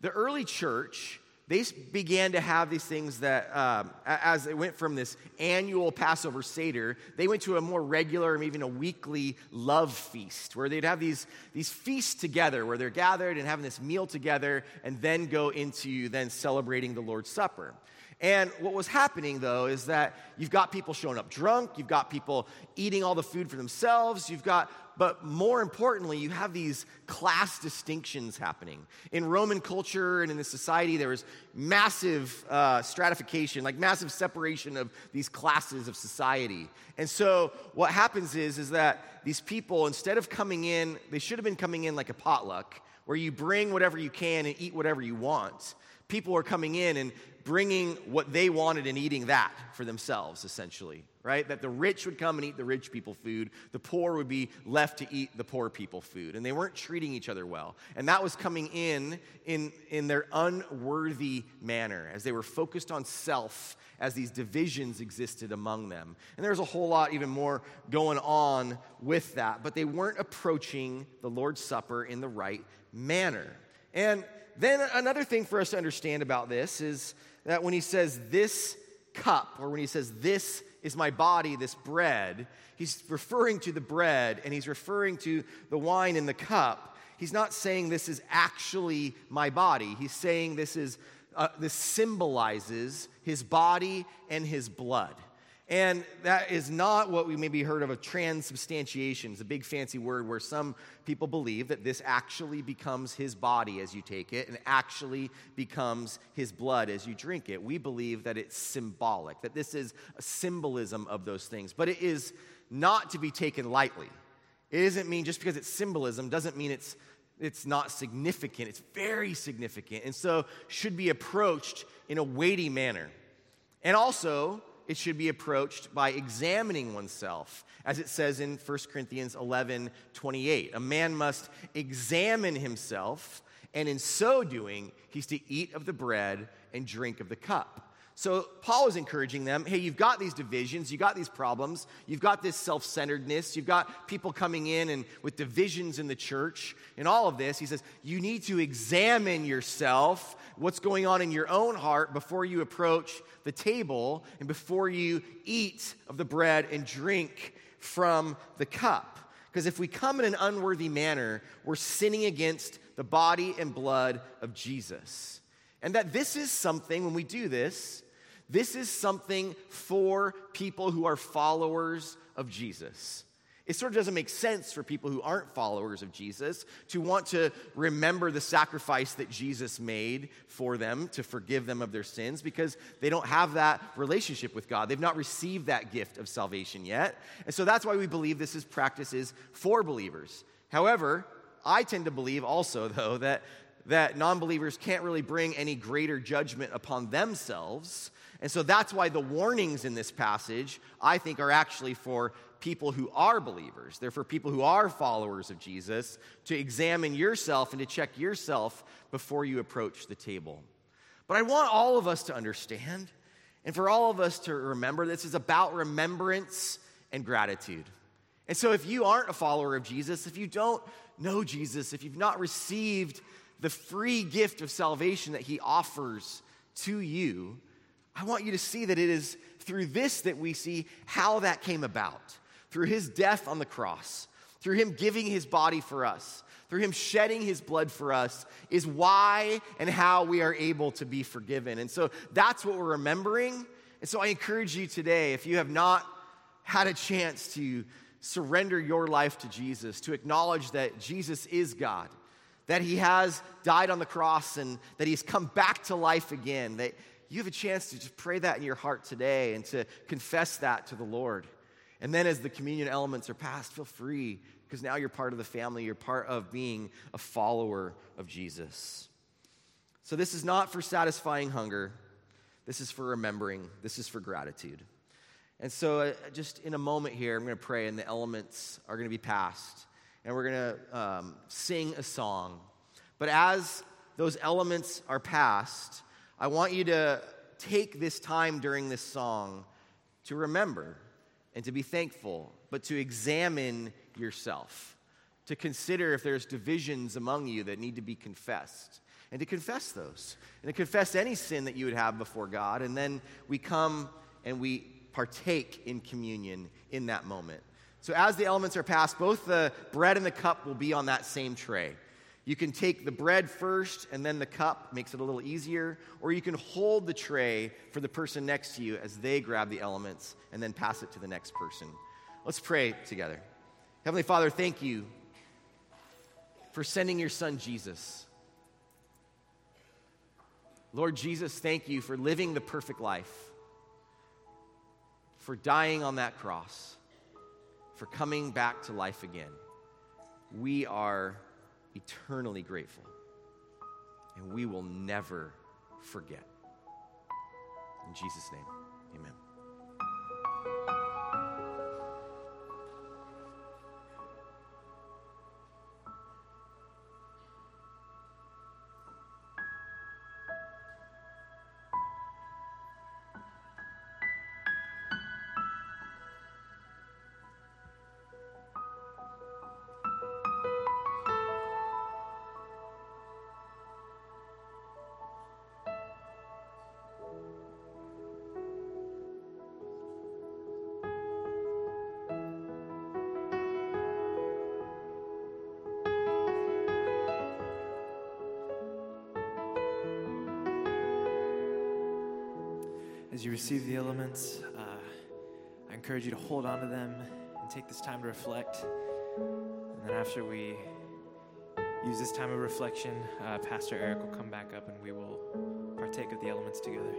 the early church they began to have these things that, um, as they went from this annual Passover Seder, they went to a more regular, even a weekly love feast, where they'd have these, these feasts together, where they're gathered and having this meal together, and then go into then celebrating the Lord's Supper. And what was happening, though, is that you've got people showing up drunk, you've got people eating all the food for themselves, you've got but more importantly, you have these class distinctions happening. In Roman culture and in the society, there was massive uh, stratification, like massive separation of these classes of society. And so what happens is, is that these people, instead of coming in, they should have been coming in like a potluck, where you bring whatever you can and eat whatever you want. People are coming in and bringing what they wanted and eating that for themselves, essentially right? That the rich would come and eat the rich people food, the poor would be left to eat the poor people food. And they weren't treating each other well. And that was coming in in, in their unworthy manner as they were focused on self as these divisions existed among them. And there's a whole lot even more going on with that, but they weren't approaching the Lord's Supper in the right manner. And then another thing for us to understand about this is that when he says this cup, or when he says this is my body, this bread, he's referring to the bread and he's referring to the wine in the cup. He's not saying this is actually my body. He's saying this is uh, this symbolizes his body and his blood. And that is not what we maybe heard of a transubstantiation. It's a big fancy word where some people believe that this actually becomes his body as you take it and actually becomes his blood as you drink it. We believe that it's symbolic, that this is a symbolism of those things. But it is not to be taken lightly. It doesn't mean just because it's symbolism doesn't mean it's it's not significant. It's very significant. And so should be approached in a weighty manner. And also, it should be approached by examining oneself, as it says in 1 Corinthians 11 28. A man must examine himself, and in so doing, he's to eat of the bread and drink of the cup. So Paul is encouraging them hey, you've got these divisions, you've got these problems, you've got this self centeredness, you've got people coming in and with divisions in the church, and all of this. He says, you need to examine yourself, what's going on in your own heart before you approach the table and before you eat of the bread and drink from the cup. Because if we come in an unworthy manner, we're sinning against the body and blood of Jesus. And that this is something, when we do this, this is something for people who are followers of Jesus. It sort of doesn't make sense for people who aren't followers of Jesus to want to remember the sacrifice that Jesus made for them to forgive them of their sins because they don't have that relationship with God. They've not received that gift of salvation yet. And so that's why we believe this is practices for believers. However, I tend to believe also, though, that, that non believers can't really bring any greater judgment upon themselves and so that's why the warnings in this passage, I think, are actually for people who are believers. They're for people who are followers of Jesus to examine yourself and to check yourself before you approach the table. But I want all of us to understand and for all of us to remember this is about remembrance and gratitude. And so if you aren't a follower of Jesus, if you don't know Jesus, if you've not received the free gift of salvation that he offers to you, I want you to see that it is through this that we see how that came about. Through his death on the cross, through him giving his body for us, through him shedding his blood for us, is why and how we are able to be forgiven. And so that's what we're remembering. And so I encourage you today, if you have not had a chance to surrender your life to Jesus, to acknowledge that Jesus is God, that he has died on the cross and that he's come back to life again, that you have a chance to just pray that in your heart today and to confess that to the Lord. And then as the communion elements are passed, feel free because now you're part of the family. You're part of being a follower of Jesus. So this is not for satisfying hunger. This is for remembering. This is for gratitude. And so, uh, just in a moment here, I'm going to pray, and the elements are going to be passed. And we're going to um, sing a song. But as those elements are passed, I want you to take this time during this song to remember and to be thankful, but to examine yourself, to consider if there's divisions among you that need to be confessed, and to confess those, and to confess any sin that you would have before God. And then we come and we partake in communion in that moment. So, as the elements are passed, both the bread and the cup will be on that same tray. You can take the bread first and then the cup, makes it a little easier, or you can hold the tray for the person next to you as they grab the elements and then pass it to the next person. Let's pray together. Heavenly Father, thank you for sending your son Jesus. Lord Jesus, thank you for living the perfect life, for dying on that cross, for coming back to life again. We are eternally grateful. And we will never forget. In Jesus' name, amen. You receive the elements, uh, I encourage you to hold on to them and take this time to reflect. And then after we use this time of reflection, uh, Pastor Eric will come back up and we will partake of the elements together.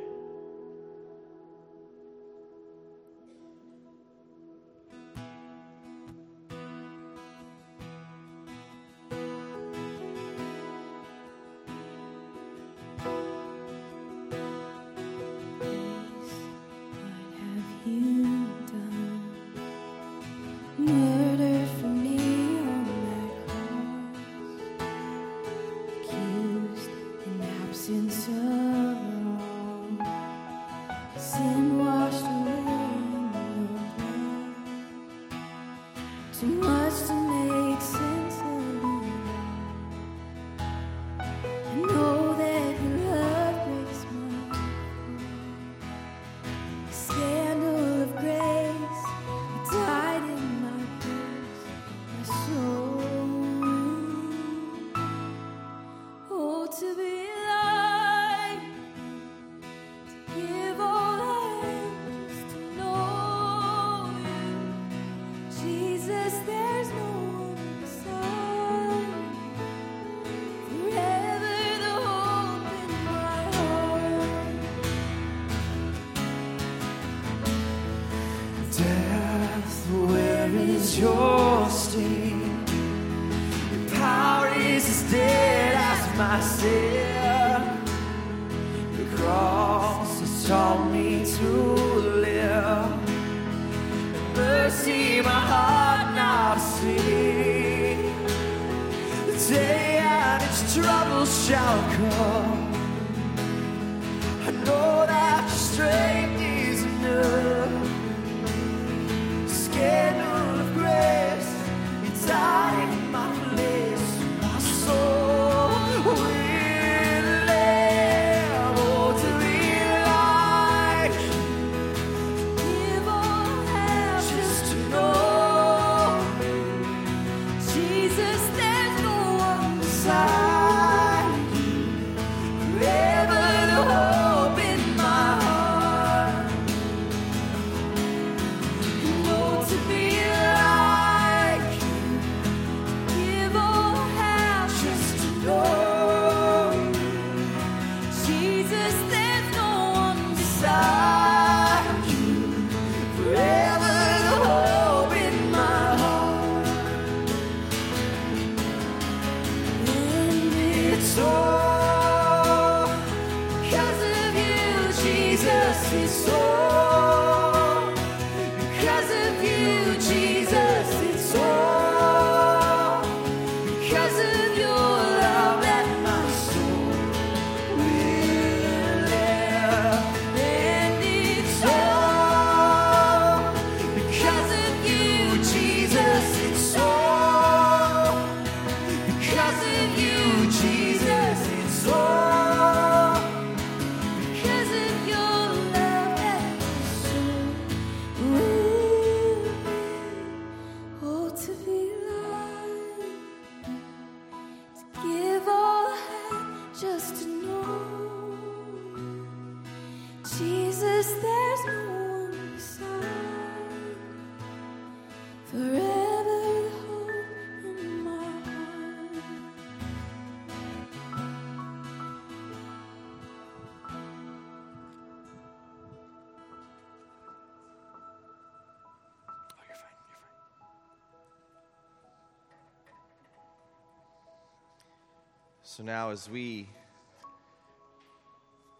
So now, as we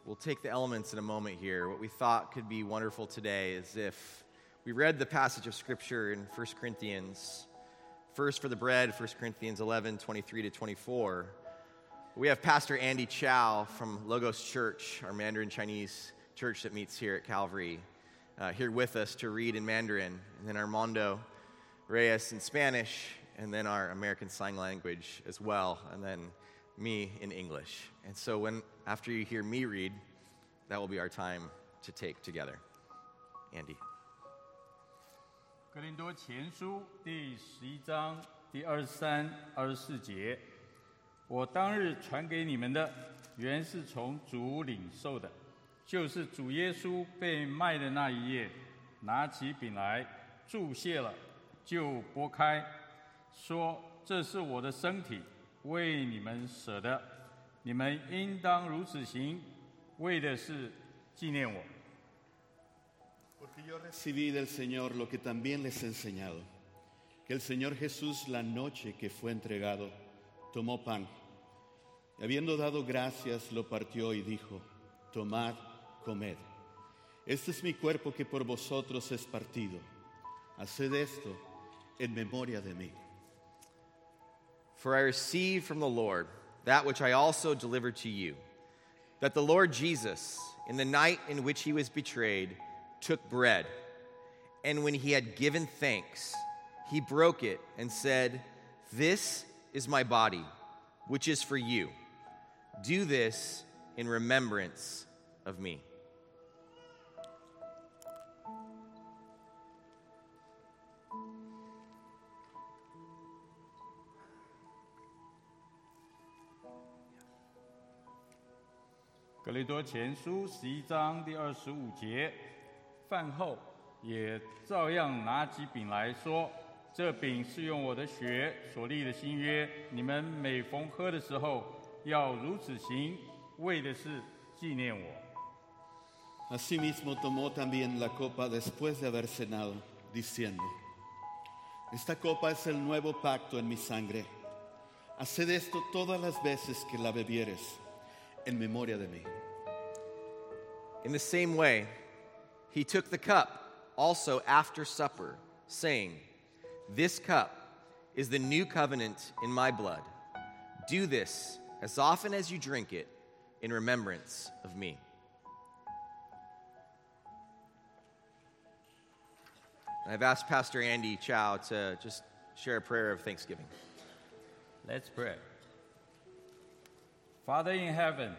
will take the elements in a moment here, what we thought could be wonderful today is if we read the passage of Scripture in 1 Corinthians, first for the bread, 1 Corinthians 11, 23 to 24. We have Pastor Andy Chow from Logos Church, our Mandarin Chinese church that meets here at Calvary, uh, here with us to read in Mandarin, and then Armando Reyes in Spanish, and then our American Sign Language as well, and then me in English. And so, when after you hear me read, that will be our time to take together. Andy. 格林多前书第十一章第二十三、二十四节，我当日传给你们的，原是从主领受的，就是主耶稣被卖的那一夜， 拿起饼来，注谢了，就拨开，说：“这是我的身体， 为你们舍的，你们应当如此行，为的是纪念我。” Porque yo recibí del Señor lo que también les he enseñado, que el Señor Jesús la noche que fue entregado tomó pan y habiendo dado gracias lo partió y dijo, tomad, comed. Este es mi cuerpo que por vosotros es partido. Haced esto en memoria de mí. For I received from the Lord that which I also delivered to you that the Lord Jesus, in the night in which he was betrayed, took bread, and when he had given thanks, he broke it and said, This is my body, which is for you. Do this in remembrance of me.《格雷多前书》十一章第二十五节，饭后也照样拿起饼来说：“这饼是用我的血所立的新约，你们每逢喝的时候，要如此行，为的是纪念我。” Asimismo tomó también la copa después de haber cenado, diciendo, Esta copa es el nuevo pacto en mi sangre. Haced esto todas las veces que la bebieres, en memoria de mí. In the same way, he took the cup also after supper, saying, This cup is the new covenant in my blood. Do this as often as you drink it in remembrance of me. I've asked Pastor Andy Chow to just share a prayer of thanksgiving. Let's pray. Father in heaven,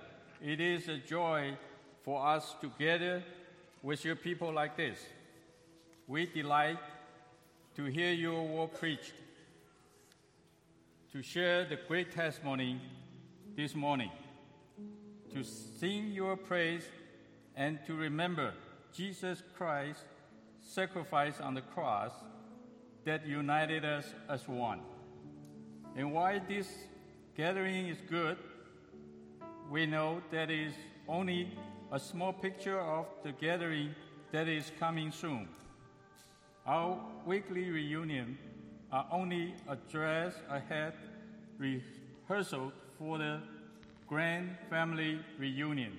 it is a joy for us to gather with your people like this. We delight to hear your word preached, to share the great testimony this morning, to sing your praise, and to remember Jesus Christ's sacrifice on the cross that united us as one. And why this gathering is good, we know that is only a small picture of the gathering that is coming soon. Our weekly reunion are only a dress ahead rehearsal for the grand family reunion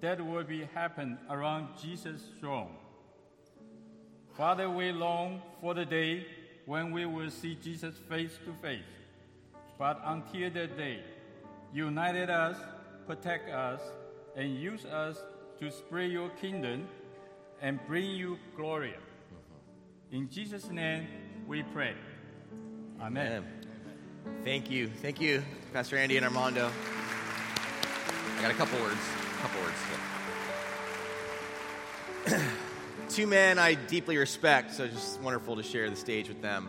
that will be happen around Jesus' throne. Father, we long for the day when we will see Jesus face to face. But until that day, united us, protect us, and use us to spread your kingdom and bring you glory. In Jesus' name we pray. Amen. Thank you. Thank you, Pastor Andy and Armando. I got a couple words. A couple words. Two men I deeply respect, so just wonderful to share the stage with them.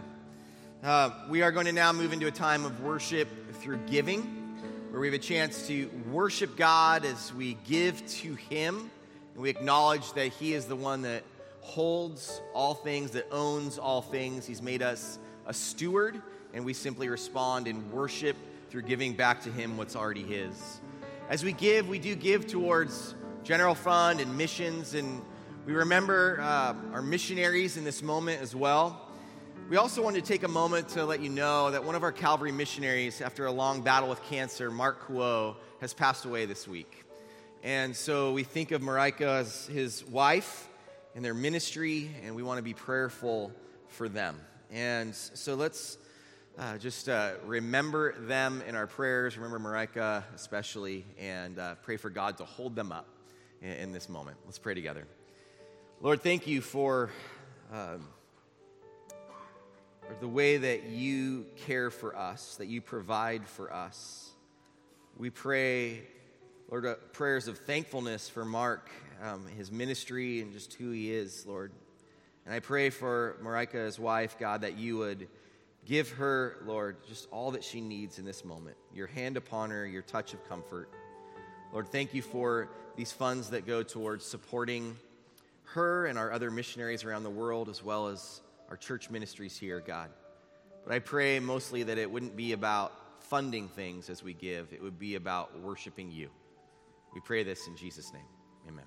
Uh, we are going to now move into a time of worship through giving, where we have a chance to worship God as we give to Him, and we acknowledge that He is the one that holds all things, that owns all things. He's made us a steward, and we simply respond in worship through giving back to Him what's already His. As we give, we do give towards general fund and missions, and we remember uh, our missionaries in this moment as well. We also wanted to take a moment to let you know that one of our Calvary missionaries, after a long battle with cancer, Mark Kuo, has passed away this week. And so we think of Marika as his wife and their ministry, and we want to be prayerful for them. And so let's uh, just uh, remember them in our prayers. Remember Marika especially, and uh, pray for God to hold them up in, in, this moment. Let's pray together. Lord, thank you for. Um, the way that you care for us, that you provide for us. We pray, Lord, uh, prayers of thankfulness for Mark, um, his ministry, and just who he is, Lord. And I pray for Marika's his wife, God, that you would give her, Lord, just all that she needs in this moment your hand upon her, your touch of comfort. Lord, thank you for these funds that go towards supporting her and our other missionaries around the world, as well as our church ministries here, God. But I pray mostly that it wouldn't be about funding things as we give, it would be about worshiping you. We pray this in Jesus' name. Amen.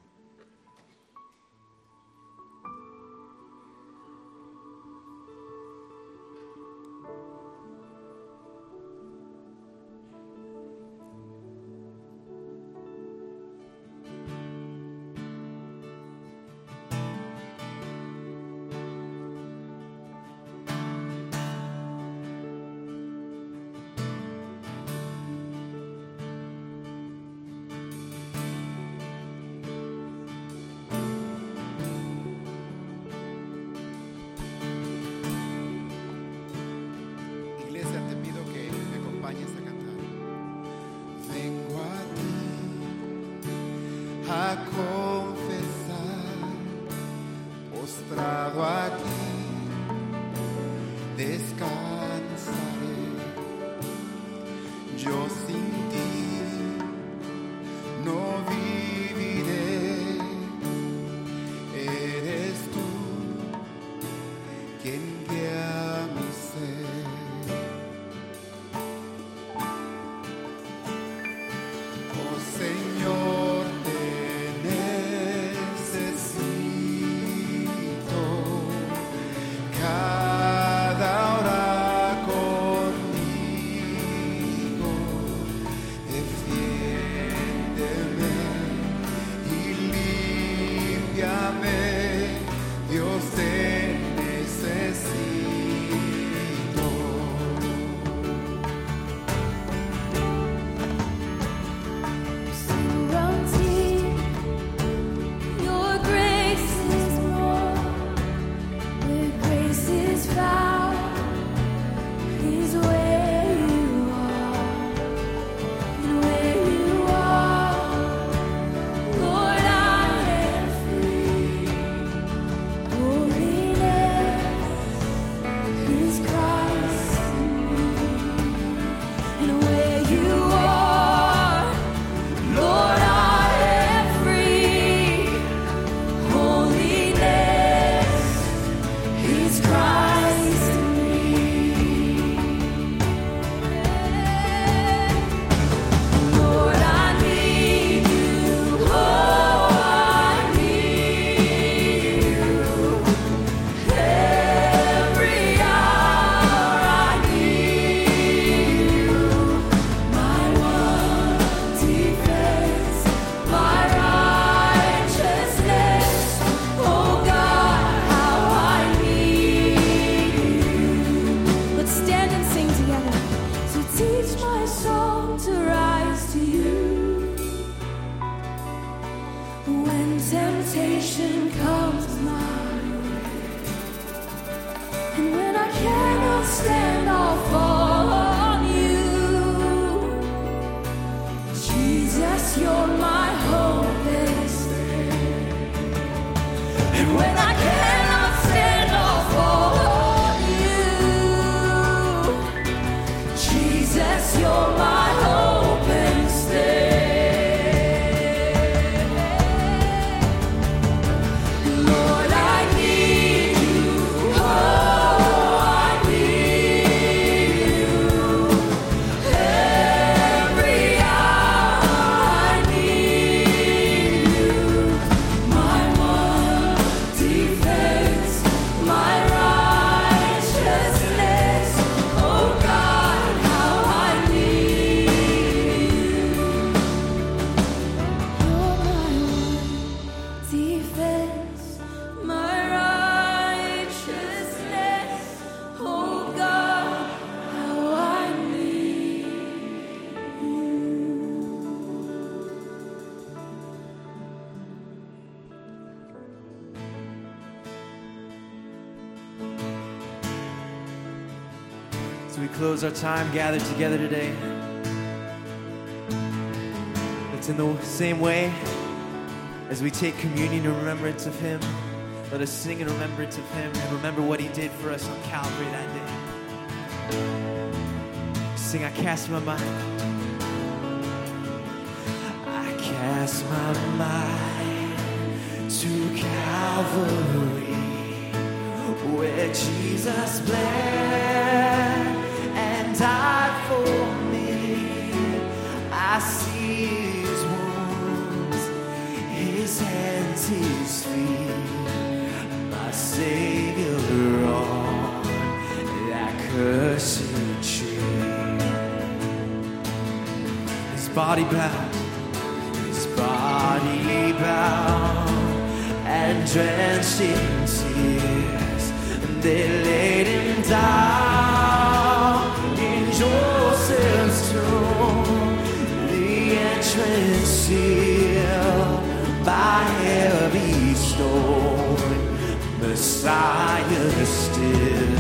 time gathered together today It's in the same way as we take communion in remembrance of Him. Let us sing in remembrance of Him and remember what He did for us on Calvary that day. Sing, I cast my mind. I cast my mind to Calvary where Jesus bled. I see his wounds, his hands, his feet, my Savior on that cursed tree. His body bound, his body bound and drenched in tears. They laid him down entrance sealed by heavy stone. Messiah still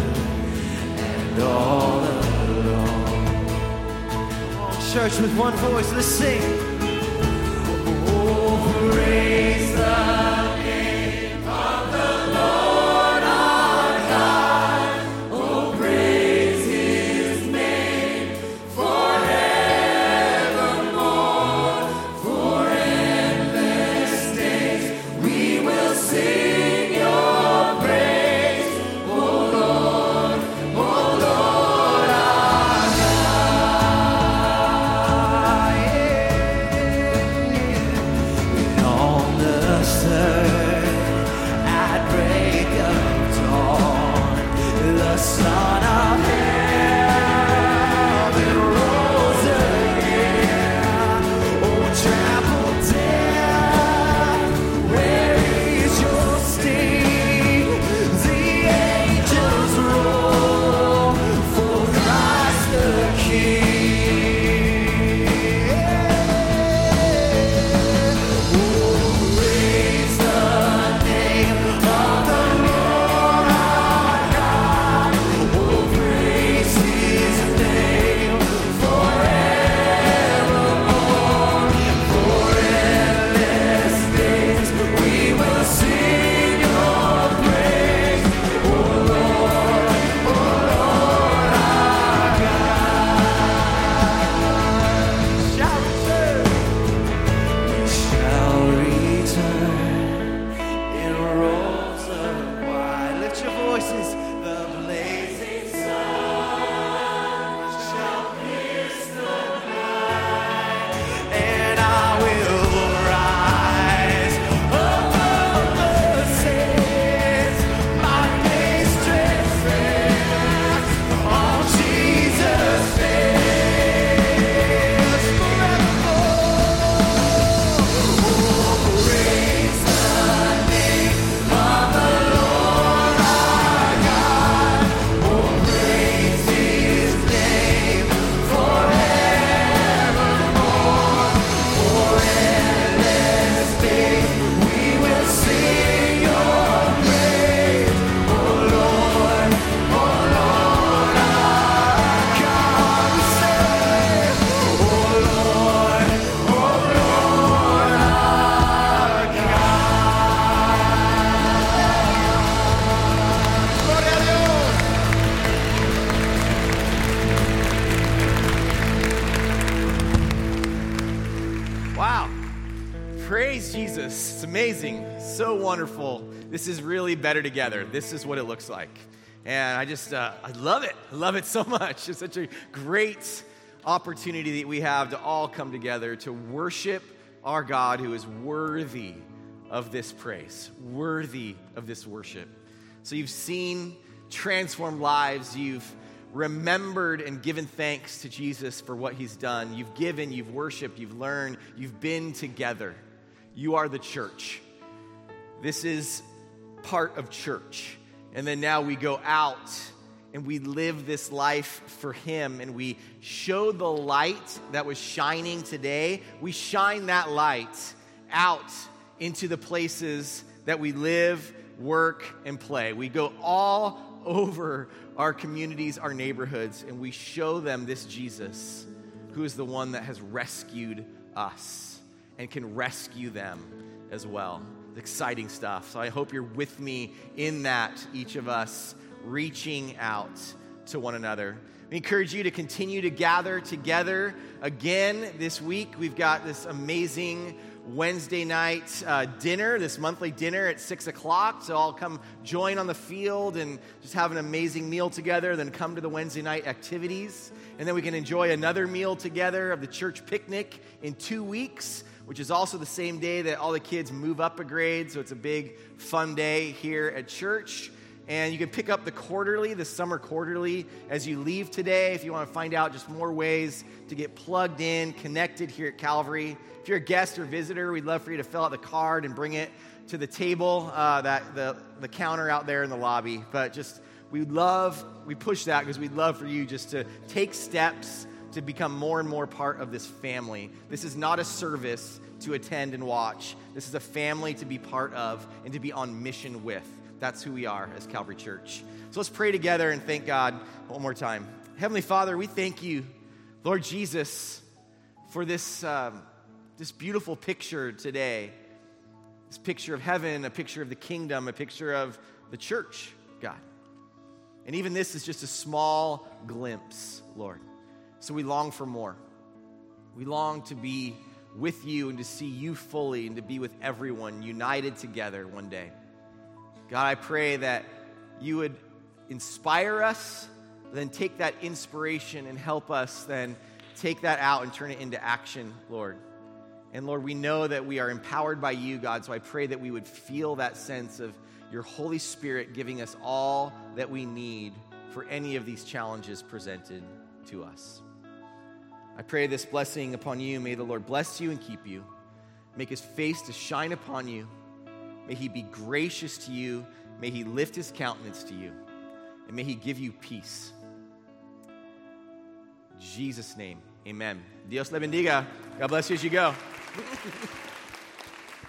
and all alone. Church with one voice, let's sing. Oh, praise the together. This is what it looks like. And I just, uh, I love it. I love it so much. It's such a great opportunity that we have to all come together to worship our God who is worthy of this praise, worthy of this worship. So you've seen transformed lives. You've remembered and given thanks to Jesus for what he's done. You've given, you've worshiped, you've learned, you've been together. You are the church. This is part of church. And then now we go out and we live this life for him and we show the light that was shining today. We shine that light out into the places that we live, work, and play. We go all over our communities, our neighborhoods, and we show them this Jesus who is the one that has rescued us and can rescue them as well. Exciting stuff. So I hope you're with me in that, each of us reaching out to one another. We encourage you to continue to gather together again this week. We've got this amazing Wednesday night uh, dinner, this monthly dinner at 6 o'clock. So I'll come join on the field and just have an amazing meal together, then come to the Wednesday night activities. And then we can enjoy another meal together of the church picnic in two weeks, which is also the same day that all the kids move up a grade. So it's a big, fun day here at church. And you can pick up the quarterly, the summer quarterly, as you leave today if you want to find out just more ways to get plugged in, connected here at Calvary. If you're a guest or visitor, we'd love for you to fill out the card and bring it to the table, uh, that the, the counter out there in the lobby. But just, we love, we push that because we'd love for you just to take steps to become more and more part of this family. This is not a service to attend and watch. This is a family to be part of and to be on mission with. That's who we are as Calvary Church. So let's pray together and thank God one more time. Heavenly Father, we thank you, Lord Jesus, for this, um, this beautiful picture today. This picture of heaven, a picture of the kingdom, a picture of the church, God. And even this is just a small glimpse, Lord. So we long for more. We long to be with you and to see you fully and to be with everyone united together one day. God, I pray that you would inspire us, then take that inspiration and help us then take that out and turn it into action, Lord. And Lord, we know that we are empowered by you, God, so I pray that we would feel that sense of your Holy Spirit giving us all that we need for any of these challenges presented to us. I pray this blessing upon you. May the Lord bless you and keep you, make his face to shine upon you. May he be gracious to you. May he lift his countenance to you. And may he give you peace. In Jesus' name, amen. Dios le bendiga. God bless you as you go.